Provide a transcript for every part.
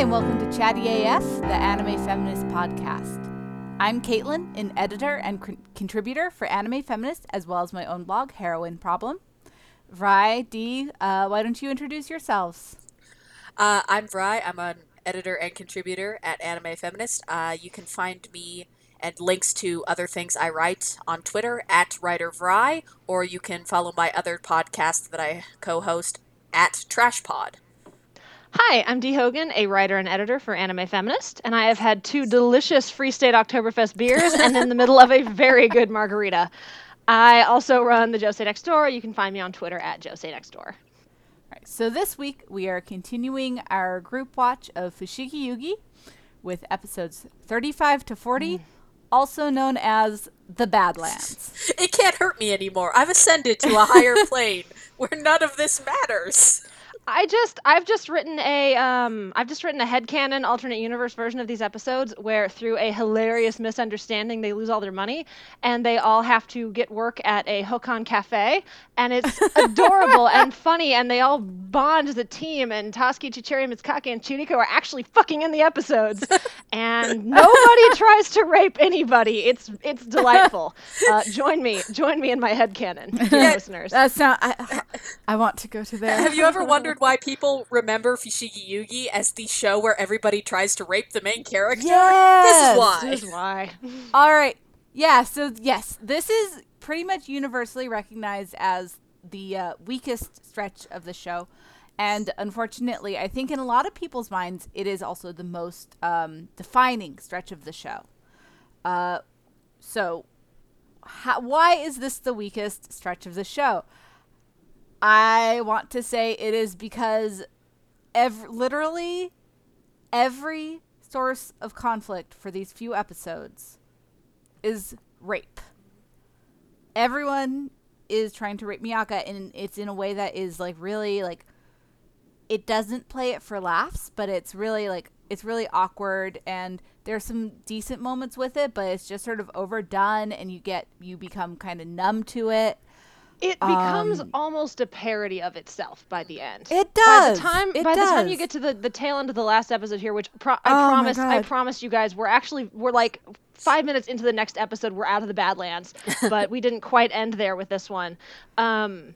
and welcome to Chatty AF, the anime feminist podcast. I'm Caitlin, an editor and contributor for Anime Feminist, as well as my own blog, Heroine Problem. Vrai, Dee, uh, why don't you introduce yourselves? Uh, I'm Vrai. I'm an editor and contributor at Anime Feminist. Uh, you can find me and links to other things I write on Twitter at WriterVrai, or you can follow my other podcast that I co-host at TrashPod. Hi, I'm Dee Hogan, a writer and editor for Anime Feminist, and I have had two delicious Free State Oktoberfest beers and in the middle of a very good margarita. I also run the Josei Next Door. You can find me on Twitter at Josei Next Door. All right, so this week we are continuing our group watch of Fushigi Yugi with episodes 35 to 40, mm. also known as the Badlands. It can't hurt me anymore. I've ascended to a higher plane where none of this matters. I just I've just written a um I've just written a headcanon alternate universe version of these episodes where through a hilarious misunderstanding they lose all their money and they all have to get work at a Hokan cafe and it's adorable and funny and they all bond as a team and Tasuki, Chichiri, Mitsukake, and Chiriko are actually fucking in the episodes and nobody tries to rape anybody. It's it's delightful. Uh, join me join me in my headcanon, yeah, listeners. That's not I, I want to go to there. Have you ever wondered why people remember Fushigi Yugi as the show where everybody tries to rape the main character? Yes! This is why. This is why. All right. Yeah, so yes, this is pretty much universally recognized as the uh, weakest stretch of the show. And unfortunately, I think in a lot of people's minds, it is also the most um, defining stretch of the show. Uh, so, how, why is this the weakest stretch of the show? I want to say it is because ev- literally every source of conflict for these few episodes is rape. Everyone is trying to rape Miaka and it's in a way that is like really like it doesn't play it for laughs, but it's really like it's really awkward and there's some decent moments with it, but it's just sort of overdone and you get you become kind of numb to it. It becomes um, almost a parody of itself by the end. It does. By the time by does. the time you get to the, the tail end of the last episode here, which pro- I oh promised I promised you guys we're actually we're like five minutes into the next episode, we're out of the Badlands, but we didn't quite end there with this one, um,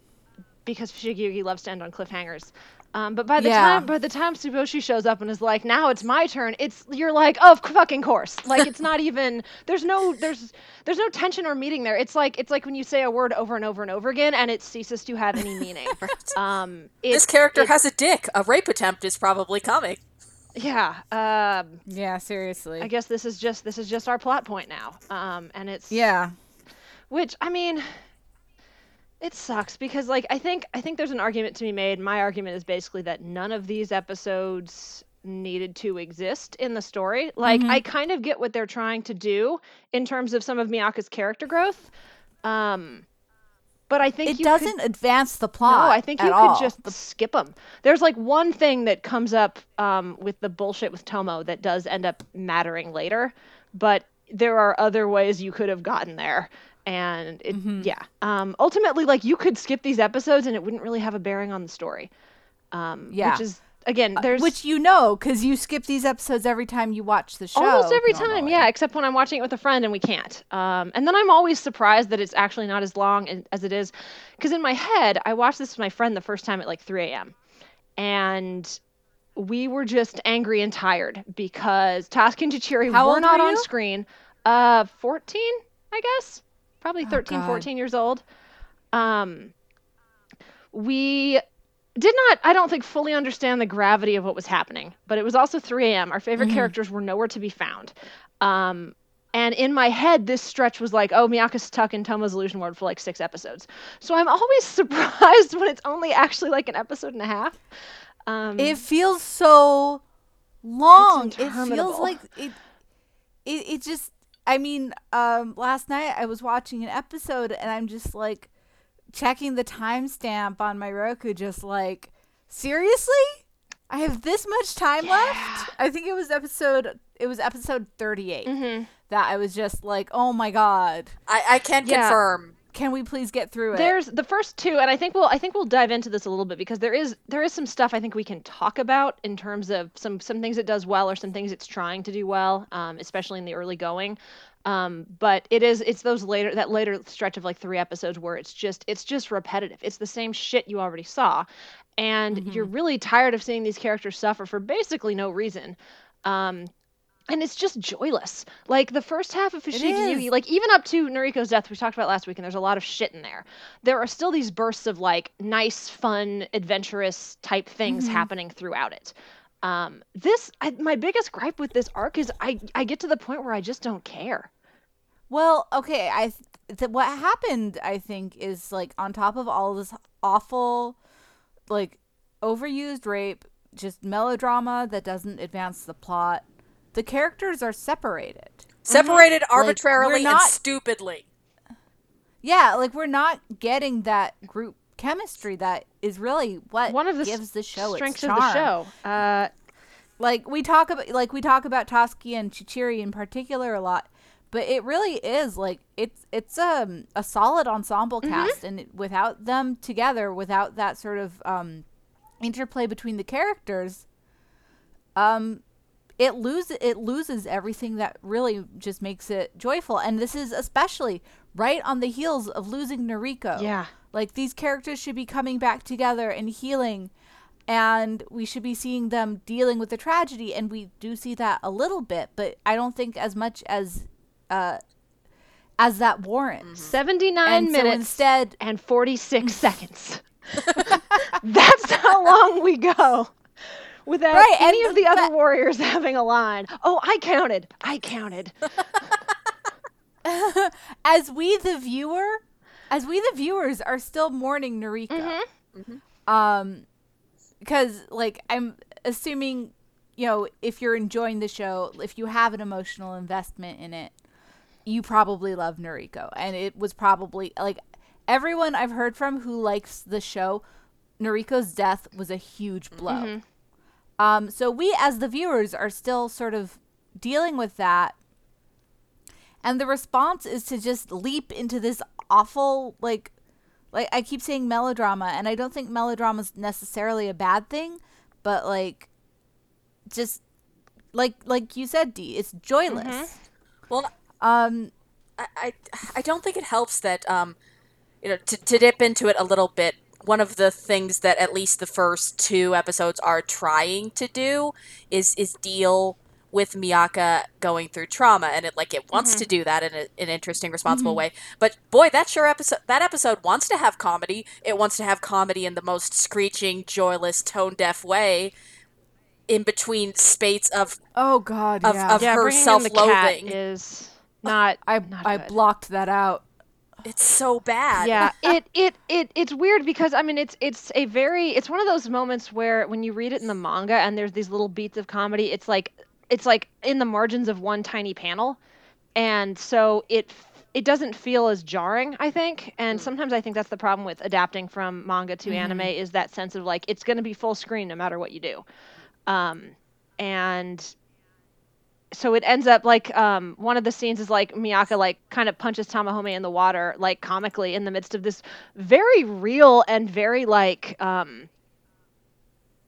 because Fushigi loves to end on cliffhangers. Um, but by the yeah. time by the time Suboshi shows up and is like, now it's my turn, it's you're like, oh, fucking course. Like it's not even there's no there's there's no tension or meaning there. It's like it's like when you say a word over and over and over again and it ceases to have any meaning. um, it, this character it, has a dick. A rape attempt is probably coming. Yeah. Um, yeah. Seriously. I guess this is just this is just our plot point now. Um, and it's yeah. Which I mean, it sucks because like I think I think there's an argument to be made. My argument is basically that none of these episodes needed to exist in the story. Like mm-hmm. I kind of get what they're trying to do in terms of some of Miaka's character growth. Um but I think it doesn't could, advance the plot. No, I think you could all. just skip them. There's like one thing that comes up um, with the bullshit with Tomo that does end up mattering later, but there are other ways you could have gotten there and it, mm-hmm. yeah um, ultimately like you could skip these episodes and it wouldn't really have a bearing on the story. Um, yeah. which is again uh, there's uh, which you know because you skip these episodes every time you watch the show almost every normally. time yeah except when i'm watching it with a friend and we can't. Um, and then i'm always surprised that it's actually not as long as it is. Because in my head i watched this with my friend the first time at like 3 a.m and we were just angry and tired because Tasuki and Chichiri were not on screen. Uh, 14, I guess probably 13, oh, 14 years old. Um, we did not, I don't think, fully understand the gravity of what was happening, but it was also 3 a.m. Our favorite mm-hmm. characters were nowhere to be found. Um, and in my head, this stretch was like, oh, Miaka's stuck in Tomo's illusion world for like six episodes. So I'm always surprised when it's only actually like an episode and a half. Um, it feels so long. It feels like it, it. It just I mean, um, last night I was watching an episode and I'm just like checking the timestamp on my Roku, just like, seriously? I have this much time yeah. left? I think it was episode it was episode 38 mm-hmm. that I was just like, oh my god. I, I can yeah. confirm can we please get through it? There's the first two, and I think we'll I think we'll dive into this a little bit because there is there is some stuff I think we can talk about in terms of some some things it does well or some things it's trying to do well, um, especially in the early going. Um, but it is it's those later that later stretch of like three episodes where it's just it's just repetitive. It's the same shit you already saw, and Mm-hmm. you're really tired of seeing these characters suffer for basically no reason. Um, and it's just joyless. Like the first half of Fushigi Yugi, like even up to Nuriko's death, we talked about last week, and there's a lot of shit in there. There are still these bursts of like nice, fun, adventurous type things happening throughout it. Um, this, I, my biggest gripe with this arc is I, I get to the point where I just don't care. Well, okay, I th- what happened I think is like on top of all this awful like overused rape, just melodrama that doesn't advance the plot. The characters are separated. Separated arbitrarily we're and not- stupidly. Yeah, like we're not getting that group chemistry that is really what One of the gives the show strengths its of the show. Uh, like we talk about like we talk about Tasuki and Chichiri in particular a lot, but it really is like it's it's um a solid ensemble cast, and without them together, without that sort of um interplay between the characters, um it loses it loses everything that really just makes it joyful, and this is especially right on the heels of losing Nuriko. Yeah. like these characters should be coming back together and healing and we should be seeing them dealing with the tragedy and we do see that a little bit but i don't think as much as uh as that warrants 79 and so minutes instead and 46 seconds. That's how long we go without Right, and any of the other warriors having a line. Oh, I counted. I counted. as we the viewer as we the viewers are still mourning Nuriko. Mm-hmm. Mm-hmm. Um because like I'm assuming you know if you're enjoying the show, if you have an emotional investment in it, you probably love Nuriko and it was probably like everyone I've heard from who likes the show, Nuriko's death was a huge blow. Mm-hmm. Um so we as the viewers are still sort of dealing with that and the response is to just leap into this awful like like I keep saying melodrama and I don't think melodrama is necessarily a bad thing, but like just like like you said Dee, it's joyless. Well, Um I, I I don't think it helps that um you know to, to dip into it a little bit one of the things that at least the first two episodes are trying to do is is deal with Miaka going through trauma and it like it wants mm-hmm. to do that in a, an interesting responsible mm-hmm. way but boy that sure episode that episode wants to have comedy it wants to have comedy in the most screeching joyless tone deaf way in between spates of oh god, Of- yeah. of- yeah, her bringing in the cat self-loathing. is not. I not I blocked that out. It's so bad. Yeah it, it it it's weird because i mean it's it's a very it's one of those moments where when you read it in the manga and there's these little beats of comedy it's like it's like in the margins of one tiny panel. And so it it doesn't feel as jarring i think. And sometimes i think that's the problem with adapting from manga to anime is that sense of like it's going to be full screen no matter what you do. Um and so it ends up like um, one of the scenes is like Miaka like kind of punches Tamahome in the water like comically in the midst of this very real and very like um,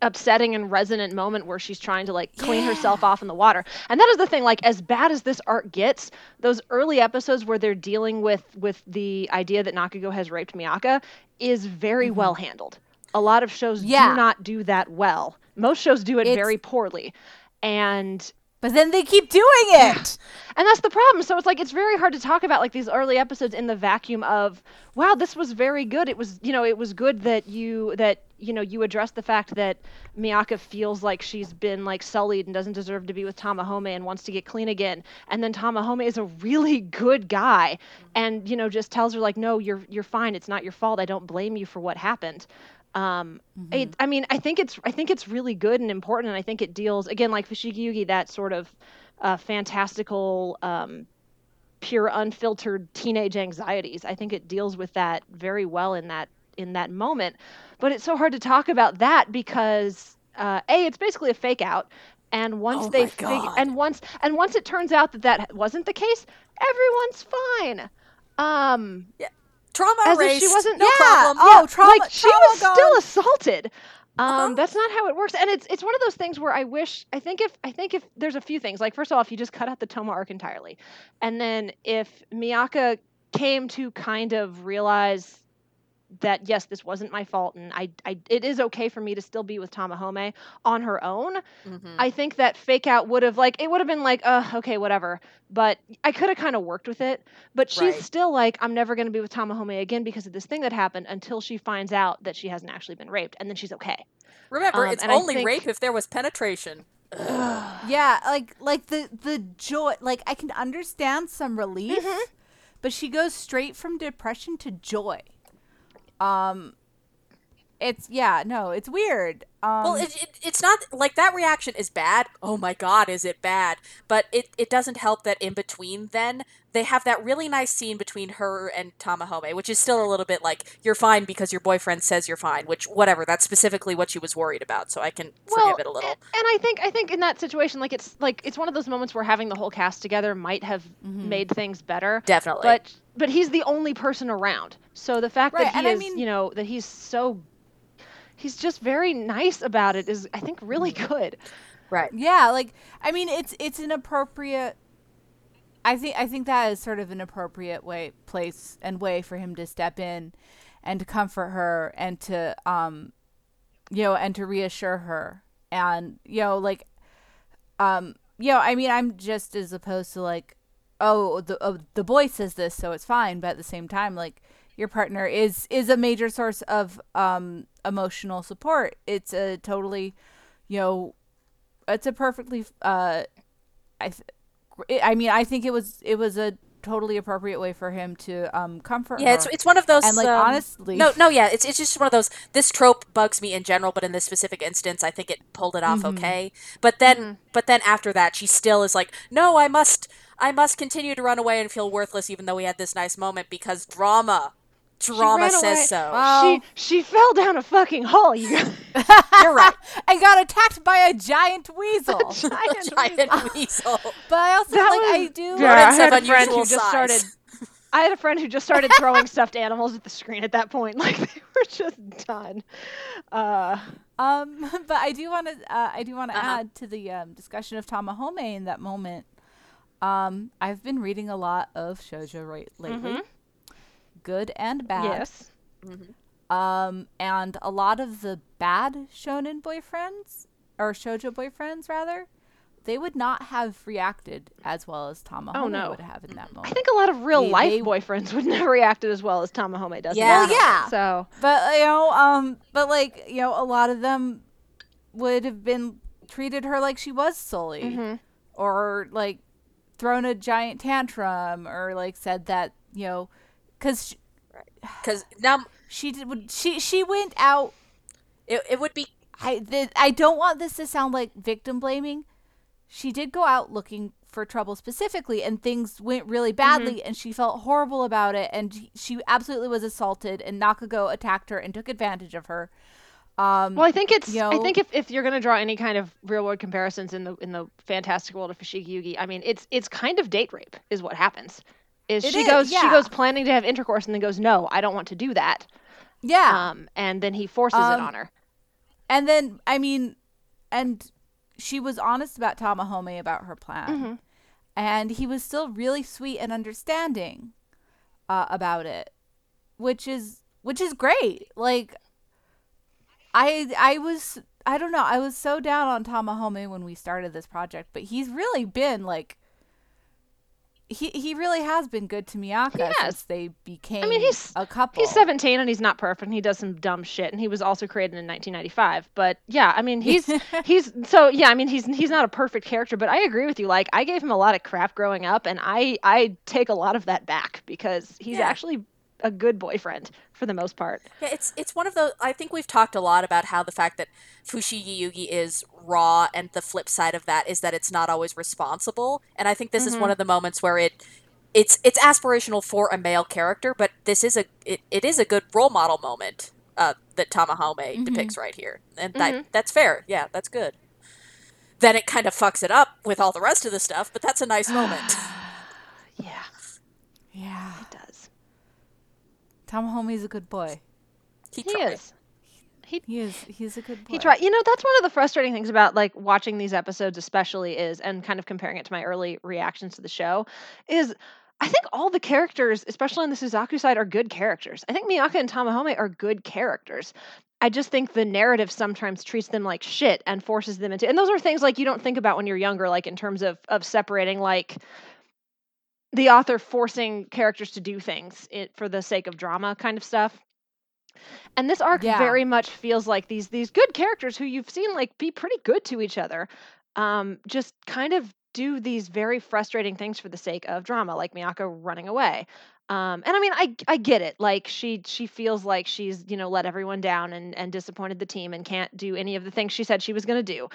upsetting and resonant moment where she's trying to like clean herself off in the water. And that is the thing like as bad as this art gets, those early episodes where they're dealing with with the idea that Nakago has raped Miaka is very well handled. A lot of shows Yeah. do not do that well. Most shows do it It's- very poorly. And But then they keep doing it. and that's the problem. So it's like it's very hard to talk about like these early episodes in the vacuum of wow, this was very good. It was you know it was good that you that you know you addressed the fact that Miaka feels like she's been like sullied and doesn't deserve to be with Tamahome and wants to get clean again. And then Tamahome is a really good guy and you know just tells her like no, you're you're fine. It's not your fault. I don't blame you for what happened. Um, it, I mean, I think it's I think it's really good and important, and I think it deals again like Fushigi Yugi that sort of uh, fantastical, um, pure, unfiltered teenage anxieties. I think it deals with that very well in that in that moment. But it's so hard to talk about that because uh, a it's basically a fake out, and once Oh they fig- and once and once it turns out that that wasn't the case, everyone's fine. Um, trauma as erased. if she wasn't. no Yeah. problem. Oh, yeah. trauma. like she trauma was gone. still assaulted. Um, Uh-huh. that's not how it works, and it's it's one of those things where I wish I think if I think if there's a few things like first of all if you just cut out the Toma arc entirely, and then if Miaka came to kind of realize that yes this wasn't my fault and I, I it is okay for me to still be with Tamahome on her own Mhm. I think that fake out would have like it would have been like, uh, okay, whatever. But I could have kind of worked with it. But she's Right. still like, I'm never gonna be with Tamahome again because of this thing that happened until she finds out that she hasn't actually been raped, and then she's okay. Remember, um, it's only think- rape if there was penetration. Yeah, like like the the joy. Like I can understand some relief, Mm-hmm. but she goes straight from depression to joy. Um, it's yeah, no, it's weird. Um, Well, it, it, it's not like that reaction is bad. Oh my god, is it bad? But it, it doesn't help that in between then they have that really nice scene between her and Tamahome, which is still a little bit like you're fine because your boyfriend says you're fine, which whatever, that's specifically what she was worried about, so I can forgive it a little. a- And I think I think in that situation, like it's like it's one of those moments where having the whole cast together might have Mm-hmm. made things better. Definitely. But but he's the only person around. So the fact Right, that he and I is, mean- you know, that he's so he's just very nice about it is I think really Mm-hmm. good. right. yeah, like I mean, it's it's an appropriate. I think I think that is sort of an appropriate way, place, and way for him to step in, and to comfort her, and to um, you know, and to reassure her, and you know, like, um, you know, I mean, I'm just as opposed to like, oh, the uh, the boy says this, so it's fine, but at the same time, like, your partner is is a major source of um emotional support. It's a totally, you know, it's a perfectly uh, I, th- I mean, I think it was it was a totally appropriate way for him to um comfort Yeah, her. it's it's one of those. And, like, um, honestly- no, no, yeah, it's it's just one of those. This trope bugs me in general, but in this specific instance, I think it pulled it off Mm-hmm. okay. But then, but then after that, she still is like, no, I must, I must continue to run away and feel worthless, even though we had this nice moment because drama, drama says away. so. Oh. She she fell down a fucking hole. You You're right, and got attacked by a giant weasel. Giant giant weasel. but I also That like I do. Yeah, I had a friend who unusual just size. started. I had a friend who just started throwing stuffed animals at the screen at that point. Like they were just done. Uh, Um, but I do want to uh, I do want to Uh-huh. add to the um, discussion of Tamahome in that moment. Um, I've been reading a lot of shojo right lately, good and bad. yes. Um, and a lot of the bad shonen boyfriends or shojo boyfriends rather, they would not have reacted as well as Tamahome Oh, no. would have in that moment. I think a lot of real They- life they- boyfriends would never reacted as well as Tamahome does. in Yeah. Well, yeah. So But you know, um, but like you know, a lot of them would have been treated her like she was Sully, Mm-hmm. or like thrown a giant tantrum, or like said that you know, because Because now she did would she she went out. it, it would be I th- I don't want this to sound like victim blaming. She did go out looking for trouble specifically, and things went really mm-hmm. badly, and she felt horrible about it, and she absolutely was assaulted, and Nakago attacked her and took advantage of her. Um, Well, I think it's. you I think if, if you're going to draw any kind of real world comparisons in the in the fantastic world of Fushigi Yugi, I mean, it's it's kind of date rape is what happens. Is It she is, goes she goes planning to have intercourse and then goes no, I don't want to do that. yeah, Um, and then he forces it Um, on her. And then, I mean, and she was honest about Tamahome about her plan. Mm-hmm. And he was still really sweet and understanding uh, about it, which is which is great. Like I I was I don't know, I was so down on Tamahome when we started this project, but he's really been like he he really has been good to Miaka since they became I mean, he's- a couple. He's 17 and he's not perfect. And he does some dumb shit, and he was also created in 1995. But yeah, I mean, he's he's so yeah. I mean, he's he's not a perfect character, but I agree with you. Like, I gave him a lot of crap growing up, and I I take a lot of that back because he's Yeah. actually a good boyfriend for the most part. Yeah, it's it's one of those. I think we've talked a lot about how the fact that Fushigi Yugi is raw, and the flip side of that is that it's not always responsible. And I think this is mm-hmm. one of the moments where it it's it's aspirational for a male character, but this is a it, it is a good role model moment uh, that Tamahome mm-hmm. depicts right here, and that mm-hmm. that's fair. Yeah, that's good. Then it kind of fucks it up with all the rest of the stuff, but that's a nice moment. Yeah, yeah. it does. Tamahome's a good boy. He, He tried. is. He is. He's a good boy. He tried. You know, that's one of the frustrating things about like watching these episodes, especially is, and kind of comparing it to my early reactions to the show, is I think all the characters, especially on the Suzaku side, are good characters. I think Miaka and Tamahome are good characters. I just think the narrative sometimes treats them like shit and forces them into, and those are things like you don't think about when you're younger, like in terms of of separating like the author forcing characters to do things it, for the sake of drama kind of stuff. And this arc Yeah. very much feels like these these good characters who you've seen like be pretty good to each other, um, just kind of do these very frustrating things for the sake of drama, like Miaka running away. Um, and I mean, I I get it. Like she she feels like she's you know let everyone down and and disappointed the team and can't do any of the things she said she was going to do.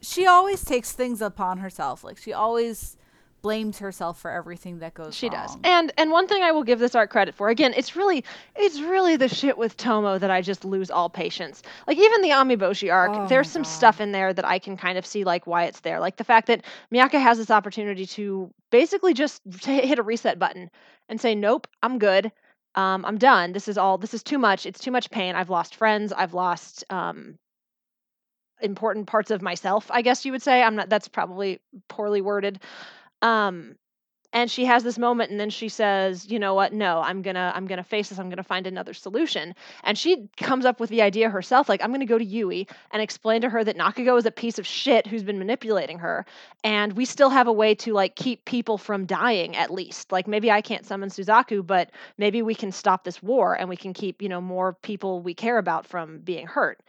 She always takes things upon herself. Like she always blames herself for everything that goes She wrong. does. And and one thing I will give this art credit for, again, it's really it's really the shit with Tomo that I just lose all patience. Like even the Amiboshi arc, Oh there's some God. stuff in there that I can kind of see like why it's there. Like the fact that Miaka has this opportunity to basically just hit a reset button and say, "Nope, I'm good. Um, I'm done. This is all. This is too much. It's too much pain. I've lost friends. I've lost um, important parts of myself. I guess you would say. I'm not. That's probably poorly worded. Um, and she has this moment and then she says you know what? No i'm gonna i'm gonna face this. I'm gonna find another solution. And she comes up with the idea herself like i'm gonna go to yui and explain to her that nakago is a piece of shit who's been manipulating her and we still have a way to like keep people from dying at least. Like maybe i can't summon suzaku but maybe we can stop this war and we can keep you know more people we care about from being hurt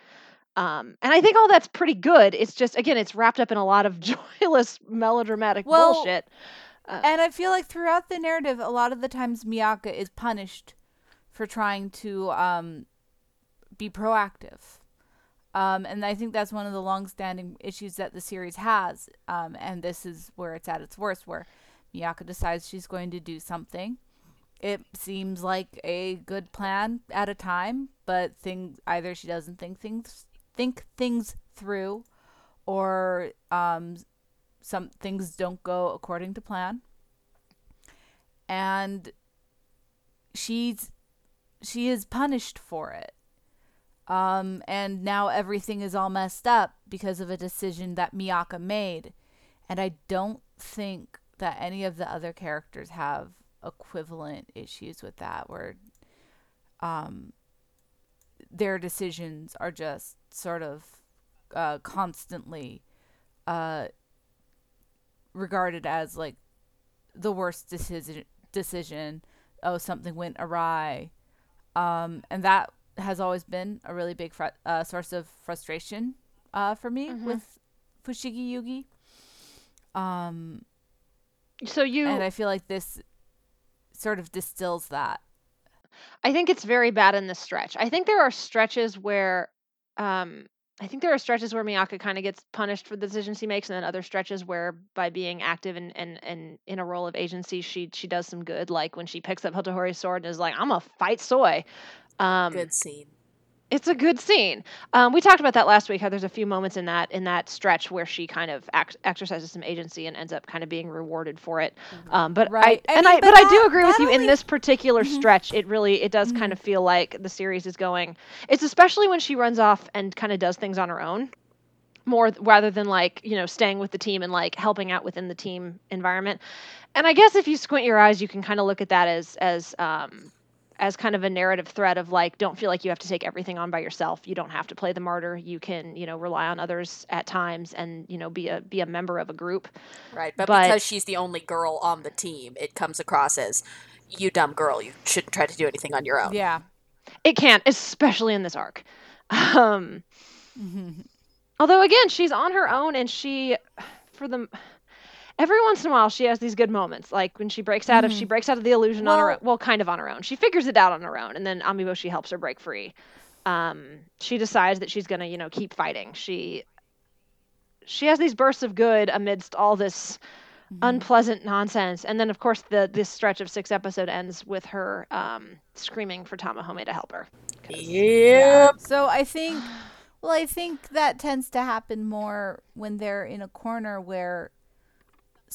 um, and I think all that's pretty good. It's just again, it's wrapped up in a lot of joyless melodramatic Well, bullshit. And I feel like throughout the narrative, a lot of the times Miaka is punished for trying to um, be proactive. Um, and I think that's one of the long-standing issues that the series has. Um, and this is where it's at its worst, where Miaka decides she's going to do something. It seems like a good plan at a time, but things either she doesn't think things think things through, or um, some things don't go according to plan. And she's she is punished for it. Um and now everything is all messed up because of a decision that Miaka made. And I don't think that any of the other characters have equivalent issues with that where um their decisions are just sort of uh constantly uh regarded as like the worst decision decision. Oh something went awry. Um and that has always been a really big fr- uh, source of frustration uh for me Mhm. with Fushigi Yugi. Um So you, and I feel like this sort of distills that I think it's very bad in the stretch. I think there are stretches where, um, I think there are stretches where Miaka kind of gets punished for the decisions he makes, and then other stretches where, by being active and and and in a role of agency, she she does some good. Like when she picks up Hotohori's sword and is like, "I'm a fight soy." Um, Good scene. It's a good scene. Um, we talked about that last week. How there's a few moments in that in that stretch where she kind of ac- exercises some agency and ends up kind of being rewarded for it. Um, but Right. I, I and mean, I but but I do agree with that you in this particular Mhm. stretch. It really it does kind Mhm. of feel like the series is going. It's especially when she runs off and kind of does things on her own. More rather than like you know staying with the team and like helping out within the team environment, and I guess if you squint your eyes, you can kind of look at that as as um, as kind of a narrative thread of like don't feel like you have to take everything on by yourself you don't have to play the martyr you can you know rely on others at times and you know be a be a member of a group Right, but, But- because she's the only girl on the team, it comes across as you dumb girl. You shouldn't try to do anything on your own. yeah it can't especially in this arc um although again she's on her own and she for the every once in a while she has these good moments. Like when she breaks out of she breaks out of the illusion on her Well- own well kind of on her own. She figures it out on her own and then amiboshi helps her break free. Um she decides that she's gonna you know keep fighting. She she has these bursts of good amidst all this unpleasant nonsense. And then of course the this stretch of six episode ends with her um screaming for tamahome to help her. Yep. So I think, well, I think that tends to happen more when they're in a corner where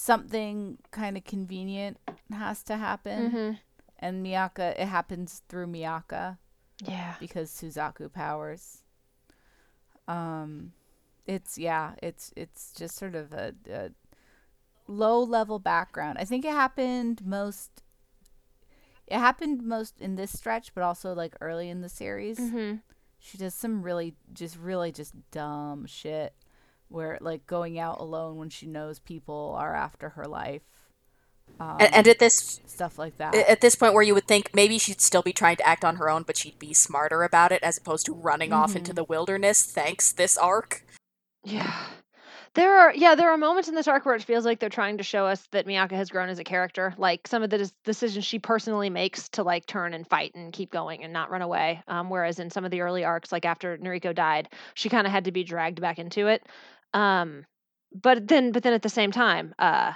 something kind of convenient has to happen, Mhm. and Miaka. It happens through Miaka Yeah. because Suzaku powers. Um, it's yeah, it's it's just sort of a, a low level background. I think it happened most. It happened most in this stretch, but also like early in the series. Mm-hmm. She does some really, just really, just dumb shit, where like going out alone when she knows people are after her life, um, And, and at this stuff like that. at this point where you would think maybe she'd still be trying to act on her own, but she'd be smarter about it as opposed to running off into the wilderness. Thanks this arc. Yeah. There are yeah, there are moments in this arc where it feels like they're trying to show us that Miaka has grown as a character. Like some of the des- decisions she personally makes to like turn and fight and keep going and not run away. Um, whereas in some of the early arcs, like after Nuriko died, she kind of had to be dragged back into it. Um, but then, but then at the same time, uh,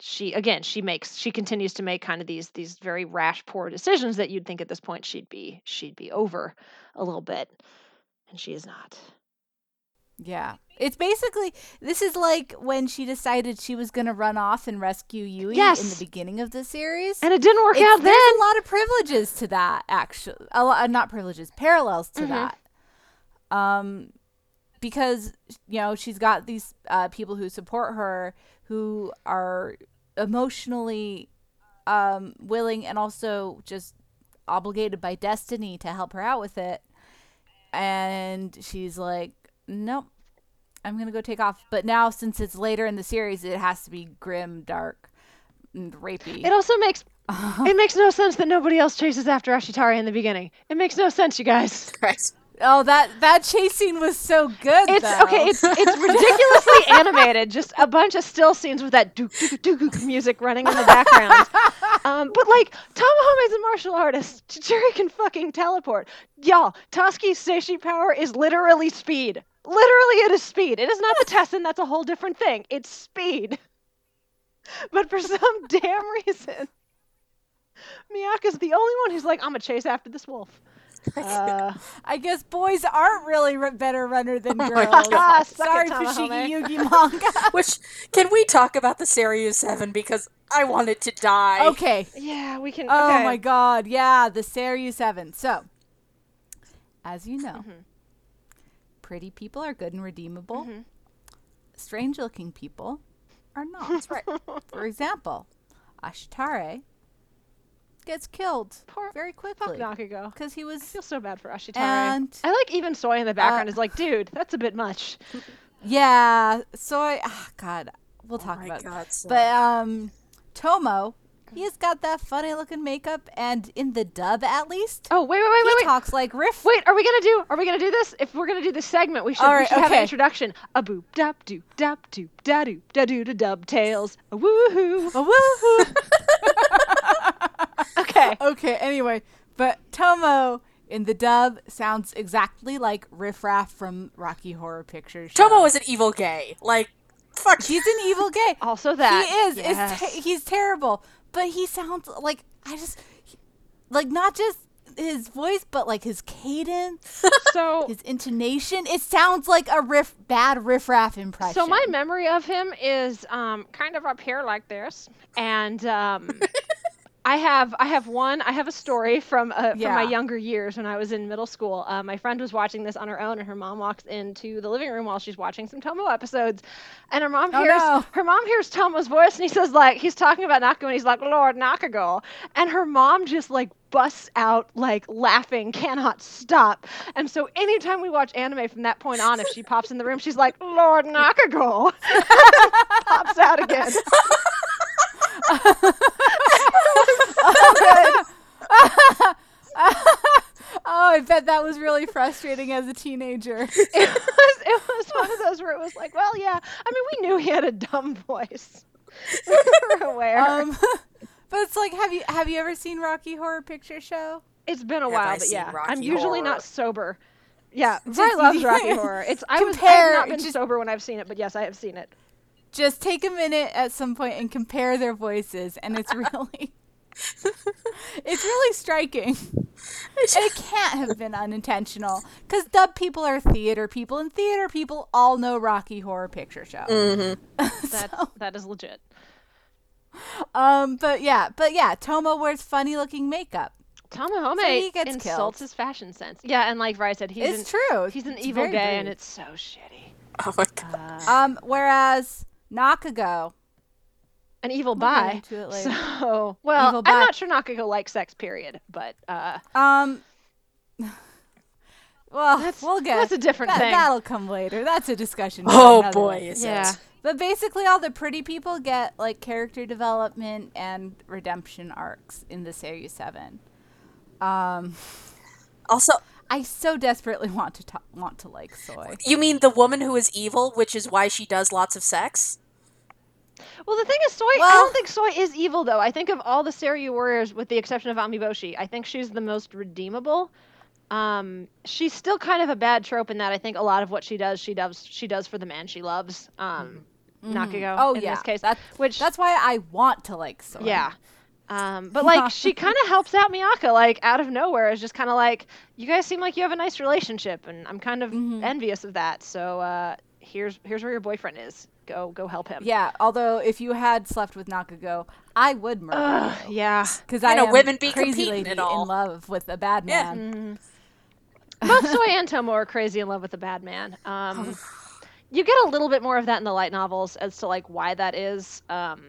she again she makes she continues to make kind of these these very rash, poor decisions that you'd think at this point she'd be she'd be over a little bit, and she is not. Yeah. It's basically this is like when she decided she was going to run off and rescue Yui in the beginning of the series. And it didn't work It's- out then. there's a lot of privileges to that actually. A lot, not privileges, parallels to Mhm. that. Um because you know, she's got these uh, people who support her who are emotionally um willing and also just obligated by destiny to help her out with it. And she's like, "Nope. I'm going to go take off." But now since it's later in the series, it has to be grim, dark, and rapey. It also makes it makes no sense that nobody else chases after Ashitare in the beginning. It makes no sense, you guys. Right. Oh, that that chase scene was so good. It's though. okay. It's it's ridiculously animated. Just a bunch of still scenes with that dook dook dook music running in the background. Um, but like Tamahome is a martial artist. Chichiri can fucking teleport. Y'all, Tasuki's Seishi power is literally speed. Literally, it is speed. It is not the Tessen. That's a whole different thing. It's speed. But for some damn reason, Miaka's the only one who's like, I'm gonna chase after this wolf. Uh, I guess boys aren't really r- better runner than my girls. God. Ah, Sorry, it, Fushigi Tamahome. Yugi manga. Which can we talk about the Seiryu Seven because I wanted to die. okay. yeah, we can. Oh okay. my god. Yeah, the Seiryu 7. So, as you know, Mhm. pretty people are good and redeemable. Mhm. Strange looking people are not. That's right. For example, Ashitare gets killed Poor very fuck quickly Nakago. because he I was feel so bad for Ashitare. and I like even Soi in the background Uh, is like, dude, that's a bit much. yeah. So I, ah, God, we'll Oh talk my about. it. God, so- But um, Tomo, he's got that funny looking makeup, and in the dub at least, Oh wait, wait, wait, he wait, wait. talks like Riff. Wait, are we gonna do? Are we gonna do this? If we're gonna do this segment, we should, All we right, should have an introduction. A boop dap doop dap doop da doop da doo da dub tails. A woohoo. Oh, woohoo. Okay. okay. Anyway, but Tomo in the dub sounds exactly like Riff Raff from Rocky Horror Picture Show. Tomo is an evil gay. Like, fuck. He's an evil gay. Also that. He is. Yes. It's te- he's terrible, but he sounds like I just like not just his voice, but like his cadence, so his intonation. It sounds like a riff, bad riff raff impression. So my memory of him is um, kind of up here like this, and um, I have I have one I have a story from uh, from my younger years when I was in middle school. Uh, my friend was watching this on her own, and her mom walks into the living room while she's watching some Tomo episodes, and her mom Oh, hears no. her mom hears Tomo's voice, and he says like he's talking about Nakago, and he's like Lord Nakago, and her mom just like busts out like laughing, cannot stop. And so anytime we watch anime from that point on, if she pops in the room, she's like Lord Nakago, pops out again. oh, I bet that was really frustrating as a teenager. it was it was one of those where it was like, well, yeah. I mean, we knew he had a dumb voice. we were aware. um, but it's like, have you have you ever seen Rocky Horror Picture Show? it's been a have while, I but seen yeah, I'm usually Horror? not sober. Yeah, Just- Vrai loves Rocky Horror. It's I was I Compare- have not been just- sober when I've seen it, but yes, I have seen it. Just take a minute at some point and compare their voices, and it's really, it's really striking. And it can't have been unintentional because dub people are theater people, and theater people all know Rocky Horror Picture Show. Mm-hmm. That that is legit. um, but yeah, but yeah, Tomo wears funny looking makeup. Tamahome So he gets insults killed. his fashion sense. Yeah, and like Vrai said, he's It's an, true. He's an It's evil very gay, and it's so shitty. Oh my god. Uh, Um, whereas Nakago, an evil We'll get bi. into it later. So, well, Evil I'm bi. not sure Nakago likes sex. Period. But uh, um, well, That's- we'll get that's a different that, thing. That'll come later. That's a discussion. for Oh boy, episode. is yeah, it? But basically, all the pretty people get like character development and redemption arcs in the series seven. Um, Also, I so desperately want to ta- want to like soy. you mean the woman who is evil, which is why she does lots of sex? Well, the thing is, Soi. I don't think Soi is evil, though. I think of all the Seiryu warriors, with the exception of Amiboshi, I think she's the most redeemable. Um, she's still kind of a bad trope in that I think a lot of what she does, she does, she does for the man she loves. Um, Nakago. Oh in yeah, this case, That, which that's why I want to like soy. yeah. Um, but like she kind of helps out Miaka like out of nowhere. It's just kind of like you guys seem like you have a nice relationship, and I'm kind of Mhm. envious of that. So uh, here's here's where your boyfriend is. Go go help him. Yeah, although if you had slept with Nakago, I would murder Ugh, you. yeah. Because I know, am women be crazy lady and all. in love with a bad Yeah. man. Mhm. Both Soi and Tomo are crazy in love with a bad man. Um, you get a little bit more of that in the light novels as to like why that is. Um,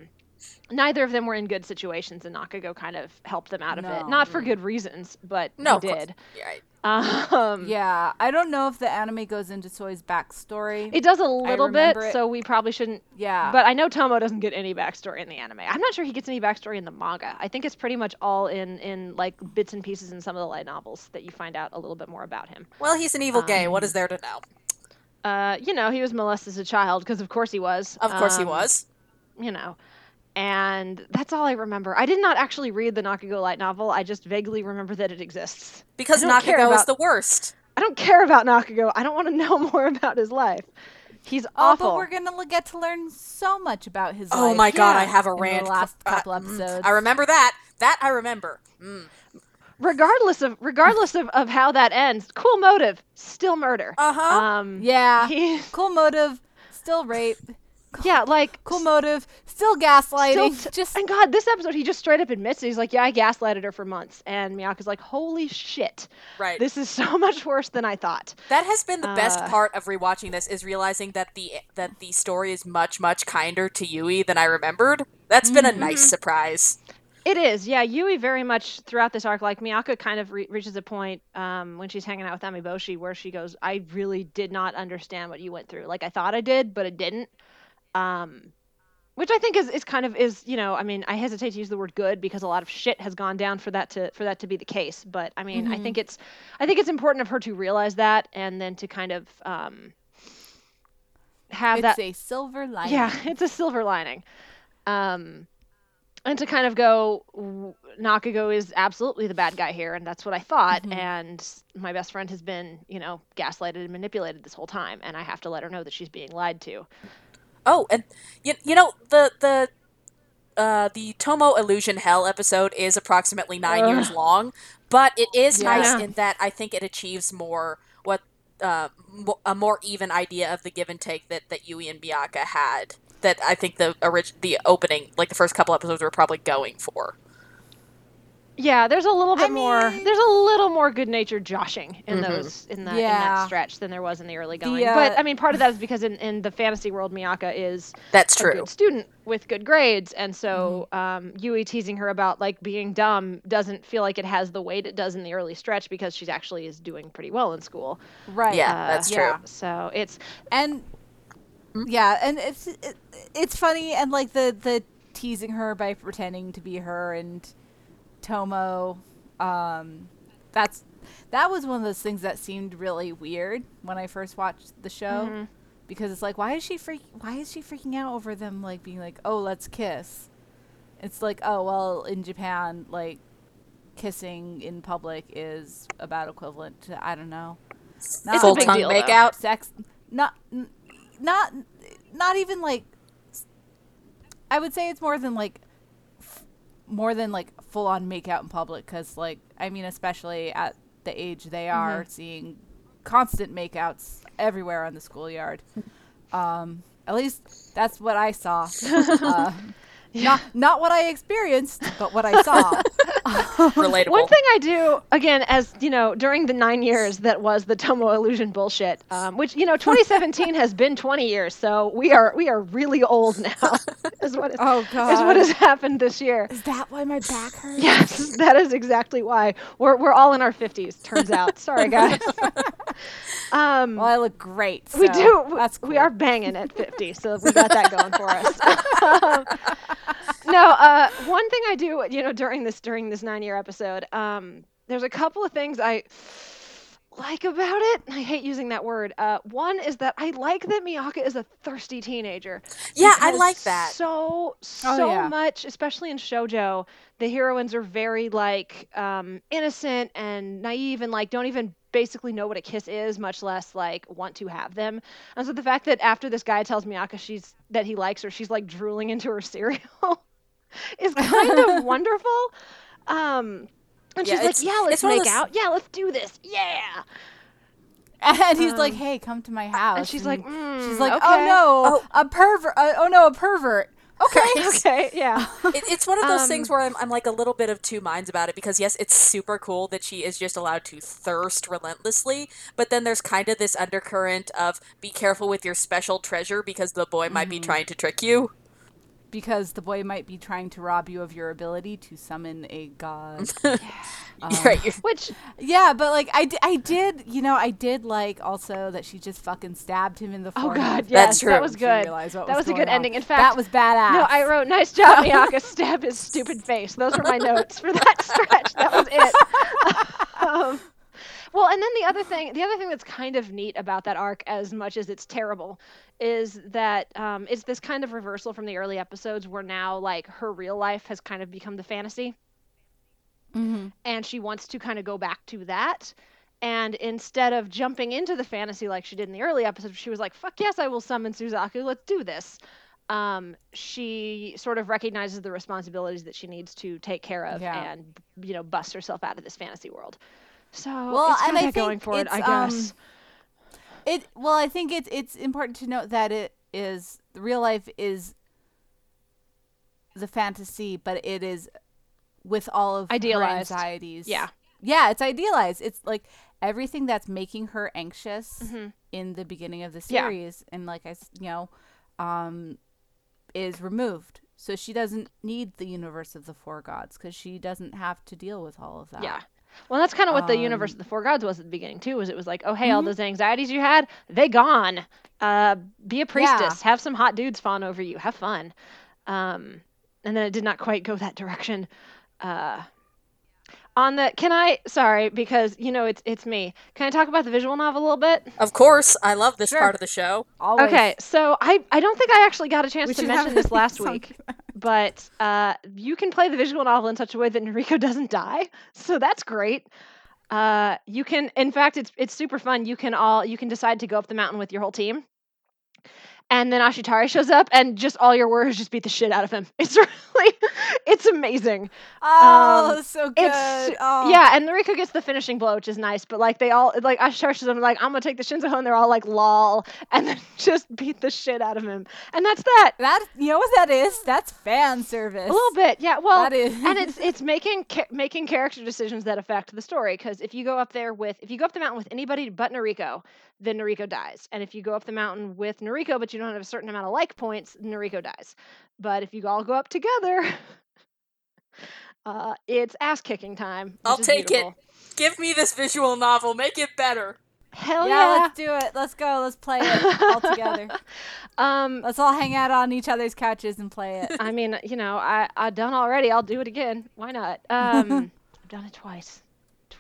neither of them were in good situations, and Nakago kind of helped them out of it. Not for good reasons, but No, he of did. Yeah, right. Um, Yeah, I don't know if the anime goes into Soi's backstory. It does a little bit, it- so we probably shouldn't. yeah, But I know Tomo doesn't get any backstory in the anime. I'm not sure he gets any backstory in the manga. I think it's pretty much all in in like bits and pieces in some of the light novels that you find out a little bit more about him. Well, he's an evil gay. What Um, there to know? Uh, you know, he was molested as a child because of course he was. Of course he Um, was. You know. And that's all I remember. I did not actually read the Nakago light novel. I just vaguely remember that it exists. Because I don't Nakago is the worst. I don't care about Nakago. I don't want to know more about his life. He's oh, awful. but we're gonna get to learn so much about his Oh life. my god, I have a in the rant. last Uh, couple episodes. I remember that. That I remember. Mm. regardless of regardless of, of how that ends cool motive still murder Uh huh. um Yeah, he- cool motive, still rape. Yeah like Cool motive, still gaslighting. still t- just and god this episode he just straight up admits it. he's like yeah i gaslighted her for months and miaka's like holy shit right. this is so much worse than i thought that has been the best uh, part of rewatching this is realizing that the that the story is much much kinder to Yui than I remembered. That's been a nice Mm-hmm. surprise. it is yeah yui very much throughout this arc like miaka kind of re- reaches a point um, when she's hanging out with amiboshi where she goes i really did not understand what you went through like i thought i did but it didn't um, which I think is, is kind of is you know I mean I hesitate to use the word good because a lot of shit has gone down for that to for that to be the case but I mean I Mhm. think it's I think it's important of her to realize that and then to kind of um, have it's that a silver lining. yeah it's a silver lining um, and to kind of go Nakago is absolutely the bad guy here and that's what I thought Mhm. and my best friend has been you know gaslighted and manipulated this whole time and I have to let her know that she's being lied to Oh, and you, you know the the uh, the Tomo Illusion Hell episode is approximately nine Ugh. years long, but it is Yeah. nice in that I think it achieves more what uh, mo- a more even idea of the give and take that that Yui and Byakuya had. That I think the orig- the opening, like the first couple episodes, were probably going for. Yeah, there's a little I bit more. mean- There's a little more good-natured joshing in Mhm. those in that in that stretch than there was in the early The, going. uh, but I mean, part of that is because in, in the fantasy world, Miaka is That's a true. good student with good grades, and so um, Yui teasing her about like being dumb doesn't feel like it has the weight it does in the early stretch because she's actually is doing pretty well in school. right. Yeah, Uh, that's yeah. true. So it's and yeah and it's it, it's funny and like the the teasing her by pretending to be her and tomo um that's that was one of those things that seemed really weird when i first watched the show Mhm. because it's like why is she freak why is she freaking out over them like being like oh let's kiss it's like oh well in japan like kissing in public is about equivalent to i don't know not Full big tongue deal, makeout. sex not not not even like i would say it's more than like f- more than like full on make out in public because like i mean especially at the age they are seeing constant makeouts everywhere on the schoolyard. Um at least that's what i saw. Uh, Not not what I experienced, but what I saw. Relatable. One thing I do, again, as you know, during the nine years that was the Tomo illusion bullshit, um, which you know, 2017 has been 20 years, so we are we are really old now. is what is, Oh, is what has happened this year. Is that why my back hurts? Yes, that is exactly why we're we're all in our 50s. Turns out. Sorry, guys. Um, Well, I look great. we do. That's We are banging at 50, so we got that going for us. Um, no, uh, one thing I do, you know, during this during this nine year episode, um, there's a couple of things I like about it. I hate using that word. Uh, one is that I like that Miaka is a thirsty teenager. Yeah, I like that. So so Oh, yeah. much, especially in shojo, the heroines are very like um, innocent and naive and like don't even basically know what a kiss is, much less like want to have them. And so the fact that after this guy tells Miaka she's that he likes her, she's like drooling into her cereal is kind of wonderful. Um, and Yeah, she's like, "Yeah, let's it's one of make those- out. Yeah, let's do this. Yeah." And he's like, Um, "Hey, come to my house." And she's like, she's mm, like, okay. "Oh no, a pervert! Uh, oh no, a pervert." Okay. okay, yeah. It, it's one of those things Um, where I'm, I'm like a little bit of two minds about it because yes, it's super cool that she is just allowed to thirst relentlessly, but then there's kind of this undercurrent of be careful with your special treasure because the boy might be Mm-hmm. trying to trick you. Because the boy might be trying to rob you of your ability to summon a god. Um, right. You're, Which yeah, but like I, d- I did, you know, I did like also that she just fucking stabbed him in the Oh forehead. God, That's yes, true. that was good. what That was a good on. ending. In fact, that was badass. No, I wrote nice job, Miaka. Stab his stupid face. Those were my notes for that stretch. That was it. um, well, and then the other thing, the other thing that's kind of neat about that arc, as much as it's terrible, is that um, it's this kind of reversal from the early episodes, where now like her real life has kind of become the fantasy, Mhm. and she wants to kind of go back to that. And instead of jumping into the fantasy like she did in the early episodes, she was like, "Fuck yes, I will summon Suzaku. Let's do this." um, she sort of recognizes the responsibilities that she needs to take care of Yeah. and you know bust herself out of this fantasy world. So Well, it's and I that going think for it, I it's, um, guess. It well, I think it's it's important to note that it is real life is the fantasy, but it is with all of Idealized. her anxieties. Yeah. yeah, it's idealized. It's like everything that's making her anxious Mhm. in the beginning of the Yeah. series, and like I, s- you know, um, is removed. So she doesn't need the universe of the four gods because she doesn't have to deal with all of that. Yeah. Well, that's kind of what the universe Um, of the four gods was at the beginning too. Was it was like, oh hey, all those anxieties you had, they gone. Uh, be a priestess. Have some hot dudes fawn over you. Have fun. Um, and then it did not quite go that direction. Uh, on the can I sorry because you know it's it's me. Can I talk about the visual novel a little bit? of course, I love this Sure. part of the show. Always. Okay, so I I don't think I actually got a chance We to mention this last something week, but uh, you can play the visual novel in such a way that Nuriko doesn't die, so that's great. Uh, you can, in fact, it's it's super fun. You can all you can decide to go up the mountain with your whole team, and then Ashitare shows up, and just all your words just beat the shit out of him. It's really, it's amazing. Oh, Um, so good. Oh. yeah, and Nuriko gets the finishing blow, which is nice. But like they all like Ashitare shows up, like I'm gonna take the Shinzo and they're all like lol, and then just beat the shit out of him, and that's that. That you know what that is? That's fan service. A little bit, yeah. Well, That is- and it's it's making ca- making character decisions that affect the story. Because if you go up there with if you go up the mountain with anybody but Nuriko, then Nuriko dies. And if you go up the mountain with Nuriko, but you don't have a certain amount of like points, Nuriko dies. But if you all go up together, uh, it's ass kicking time. I'll take beautiful. it. Give me this visual novel. Make it better. Hell yeah, yeah! let's do it. Let's go. Let's play it all together. um, Let's all hang out on each other's couches and play it. I mean, you know, I I've done already. I'll do it again. Why not? Um, I've done it twice.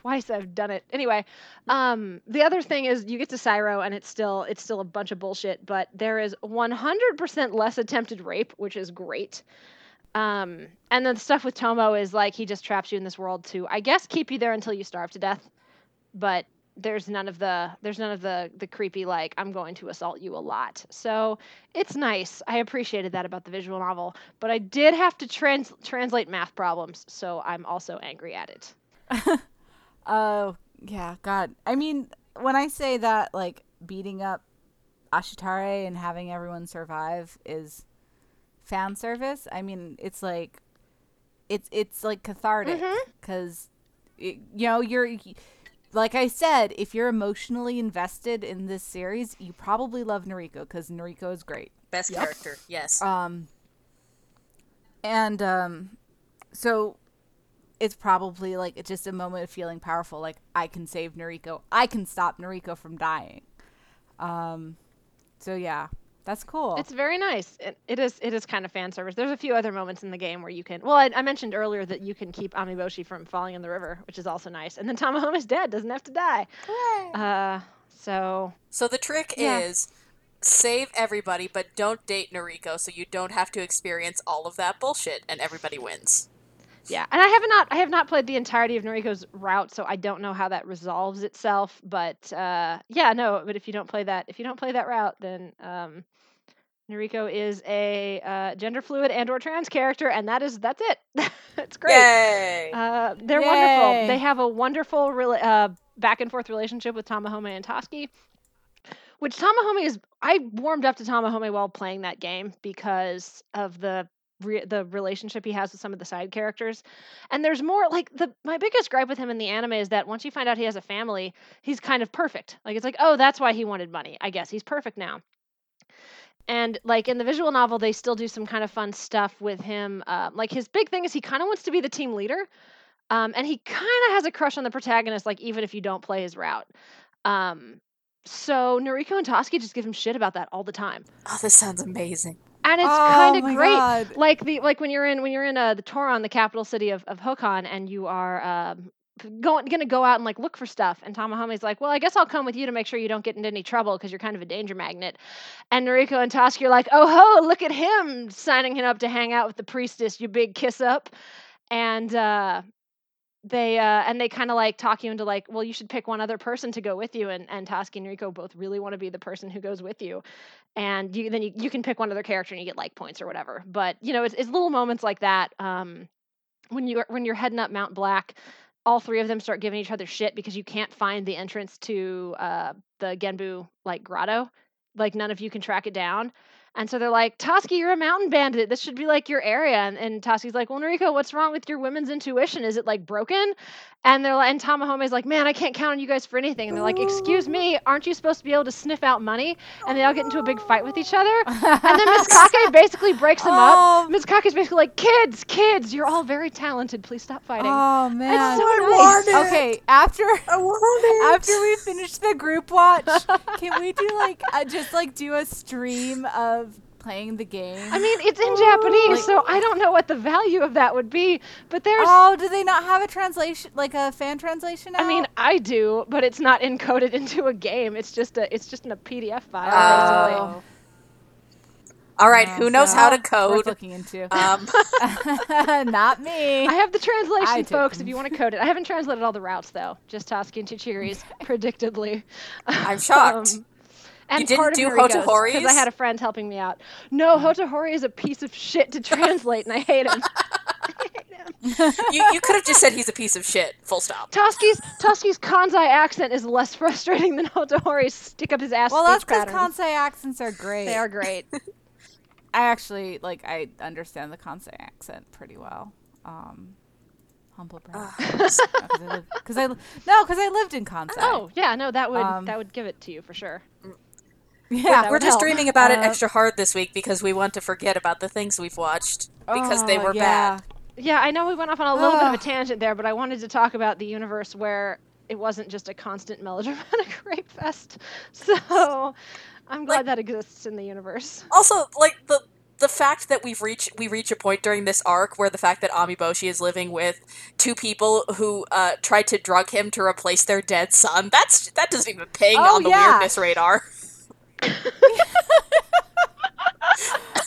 Twice I've done it. Anyway, um, the other thing is you get to Cyro and it's still it's still a bunch of bullshit, but there is 100% less attempted rape, which is great. Um, and then the stuff with Tomo is like he just traps you in this world to, I guess, keep you there until you starve to death. But there's none of the there's none of the the creepy like I'm going to assault you a lot. So it's nice. I appreciated that about the visual novel, but I did have to trans- translate math problems, so I'm also angry at it. Oh, yeah, God. I mean, when I say that, like, beating up Ashitare and having everyone survive is fan service. I mean, it's like it's it's like cathartic because you know you're like I said, if you're emotionally invested in this series, you probably love Nuriko because Nuriko is great. Best character, yes. Um, and um, so it's probably like it's just a moment of feeling powerful. Like I can save Nuriko. I can stop Nuriko from dying. Um, so yeah, that's cool. It's very nice. It, it is. It is kind of fan service. There's a few other moments in the game where you can. Well, I, I mentioned earlier that you can keep Amiboshi from falling in the river, which is also nice. And then Tamahome is dead; doesn't have to die. Uh, so so the trick Yeah. is save everybody, but don't date Nuriko, so you don't have to experience all of that bullshit, and everybody wins. Yeah, and I have not. I have not played the entirety of Nuriko's route, so I don't know how that resolves itself. But uh, yeah, no. But if you don't play that, if you don't play that route, then um, Nuriko is a uh, gender fluid and/or trans character, and that is that's it. that's great. Yay! Uh, they're Yay. wonderful. They have a wonderful rela- uh, back and forth relationship with Tamahome and Tasuki, which Tamahome is. I warmed up to Tamahome while playing that game because of the re- the relationship he has with some of the side characters. And there's more like the my biggest gripe with him in the anime is that once you find out he has a family, he's kind of perfect. Like it's like, oh, that's why he wanted money. I guess he's perfect now. And like in the visual novel, they still do some kind of fun stuff with him. Uh, like his big thing is he kind of wants to be the team leader, um, and he kind of has a crush on the protagonist. Like even if you don't play his route, um, so Nuriko and Tasuki just give him shit about that all the time, oh, this sounds amazing. And it's oh kind of great God. like the like when you're in when you're in uh, the Toron, the capital city of of Hokan, and you are um, going gonna go out and like look for stuff. And Tamahome's like, well, I guess I'll come with you to make sure you don't get into any trouble because you're kind of a danger magnet. And Nuriko and Tasuki are like, oh ho, look at him signing him up to hang out with the priestess, you big kiss up. And uh, they uh, and they kind of like talk you into like, well, you should pick one other person to go with you. And and Tasuki and Nuriko both really want to be the person who goes with you and you then you, you can pick one other character and you get like points or whatever but you know it's, it's little moments like that um when you when you're heading up mount black all three of them start giving each other shit because you can't find the entrance to uh the genbu like grotto like none of you can track it down and so they're like tasuki you're a mountain bandit this should be like your area and, and tasuki's like well nuriko what's wrong with your women's intuition is it like broken and they're like and tamahome's like man i can't count on you guys for anything and they're like excuse me aren't you supposed to be able to sniff out money and they all get into a big fight with each other and then Miss Kake basically breaks them Oh. up. Miss Kake's basically like, "Kids, kids, you're all very talented. Please stop fighting." Oh man. It's so I nice. want it. Okay, after I want after we finish the group watch, can we do like uh, just like do a stream of playing the game? I mean, it's in Japanese, so I don't know what the value of that would be. But there's, oh, do they not have a translation, like a fan translation? I mean. I do, but it's not encoded into a game. It's just a, it's just in a PDF file, basically. Oh. All right, Oh, who knows so how to code? looking into. Um, not me. I have the translation, I folks, if you want to code it. I haven't translated all the routes though. Just Tasuki and Chichiri's, predictably. I'm shocked. Um, and You didn't part of do Nuriko's, because I had a friend helping me out. No, Hotohori is a piece of shit to translate, and I hate him. I hate him. you, you could have just said he's a piece of shit. Full stop. Tasuki's Tasuki's Kansai accent is less frustrating than Hotohori's stick up his ass well, that's because patterns. Kansai accents are great. They are great. I actually like. I understand the Kansai accent pretty well. Um, humble brag. Because I, live- 'cause I li- no, because I lived in Kansai. oh yeah, no, that would Um, that would give it to you for sure. Yeah. We're just help. dreaming about it Uh, extra hard this week because we want to forget about the things we've watched because they Oh, were yeah. bad. Yeah, I know we went off on a little bit of a tangent there, but I wanted to talk about the universe where it wasn't just a constant melodramatic rape fest. So I'm glad Like- that exists in the universe. Also, like the the fact that we've reached we reach a point during this arc where the fact that Amiboshi is living with two people who uh, tried to drug him to replace their dead son. That's that doesn't even ping Oh, on the yeah. weirdness radar.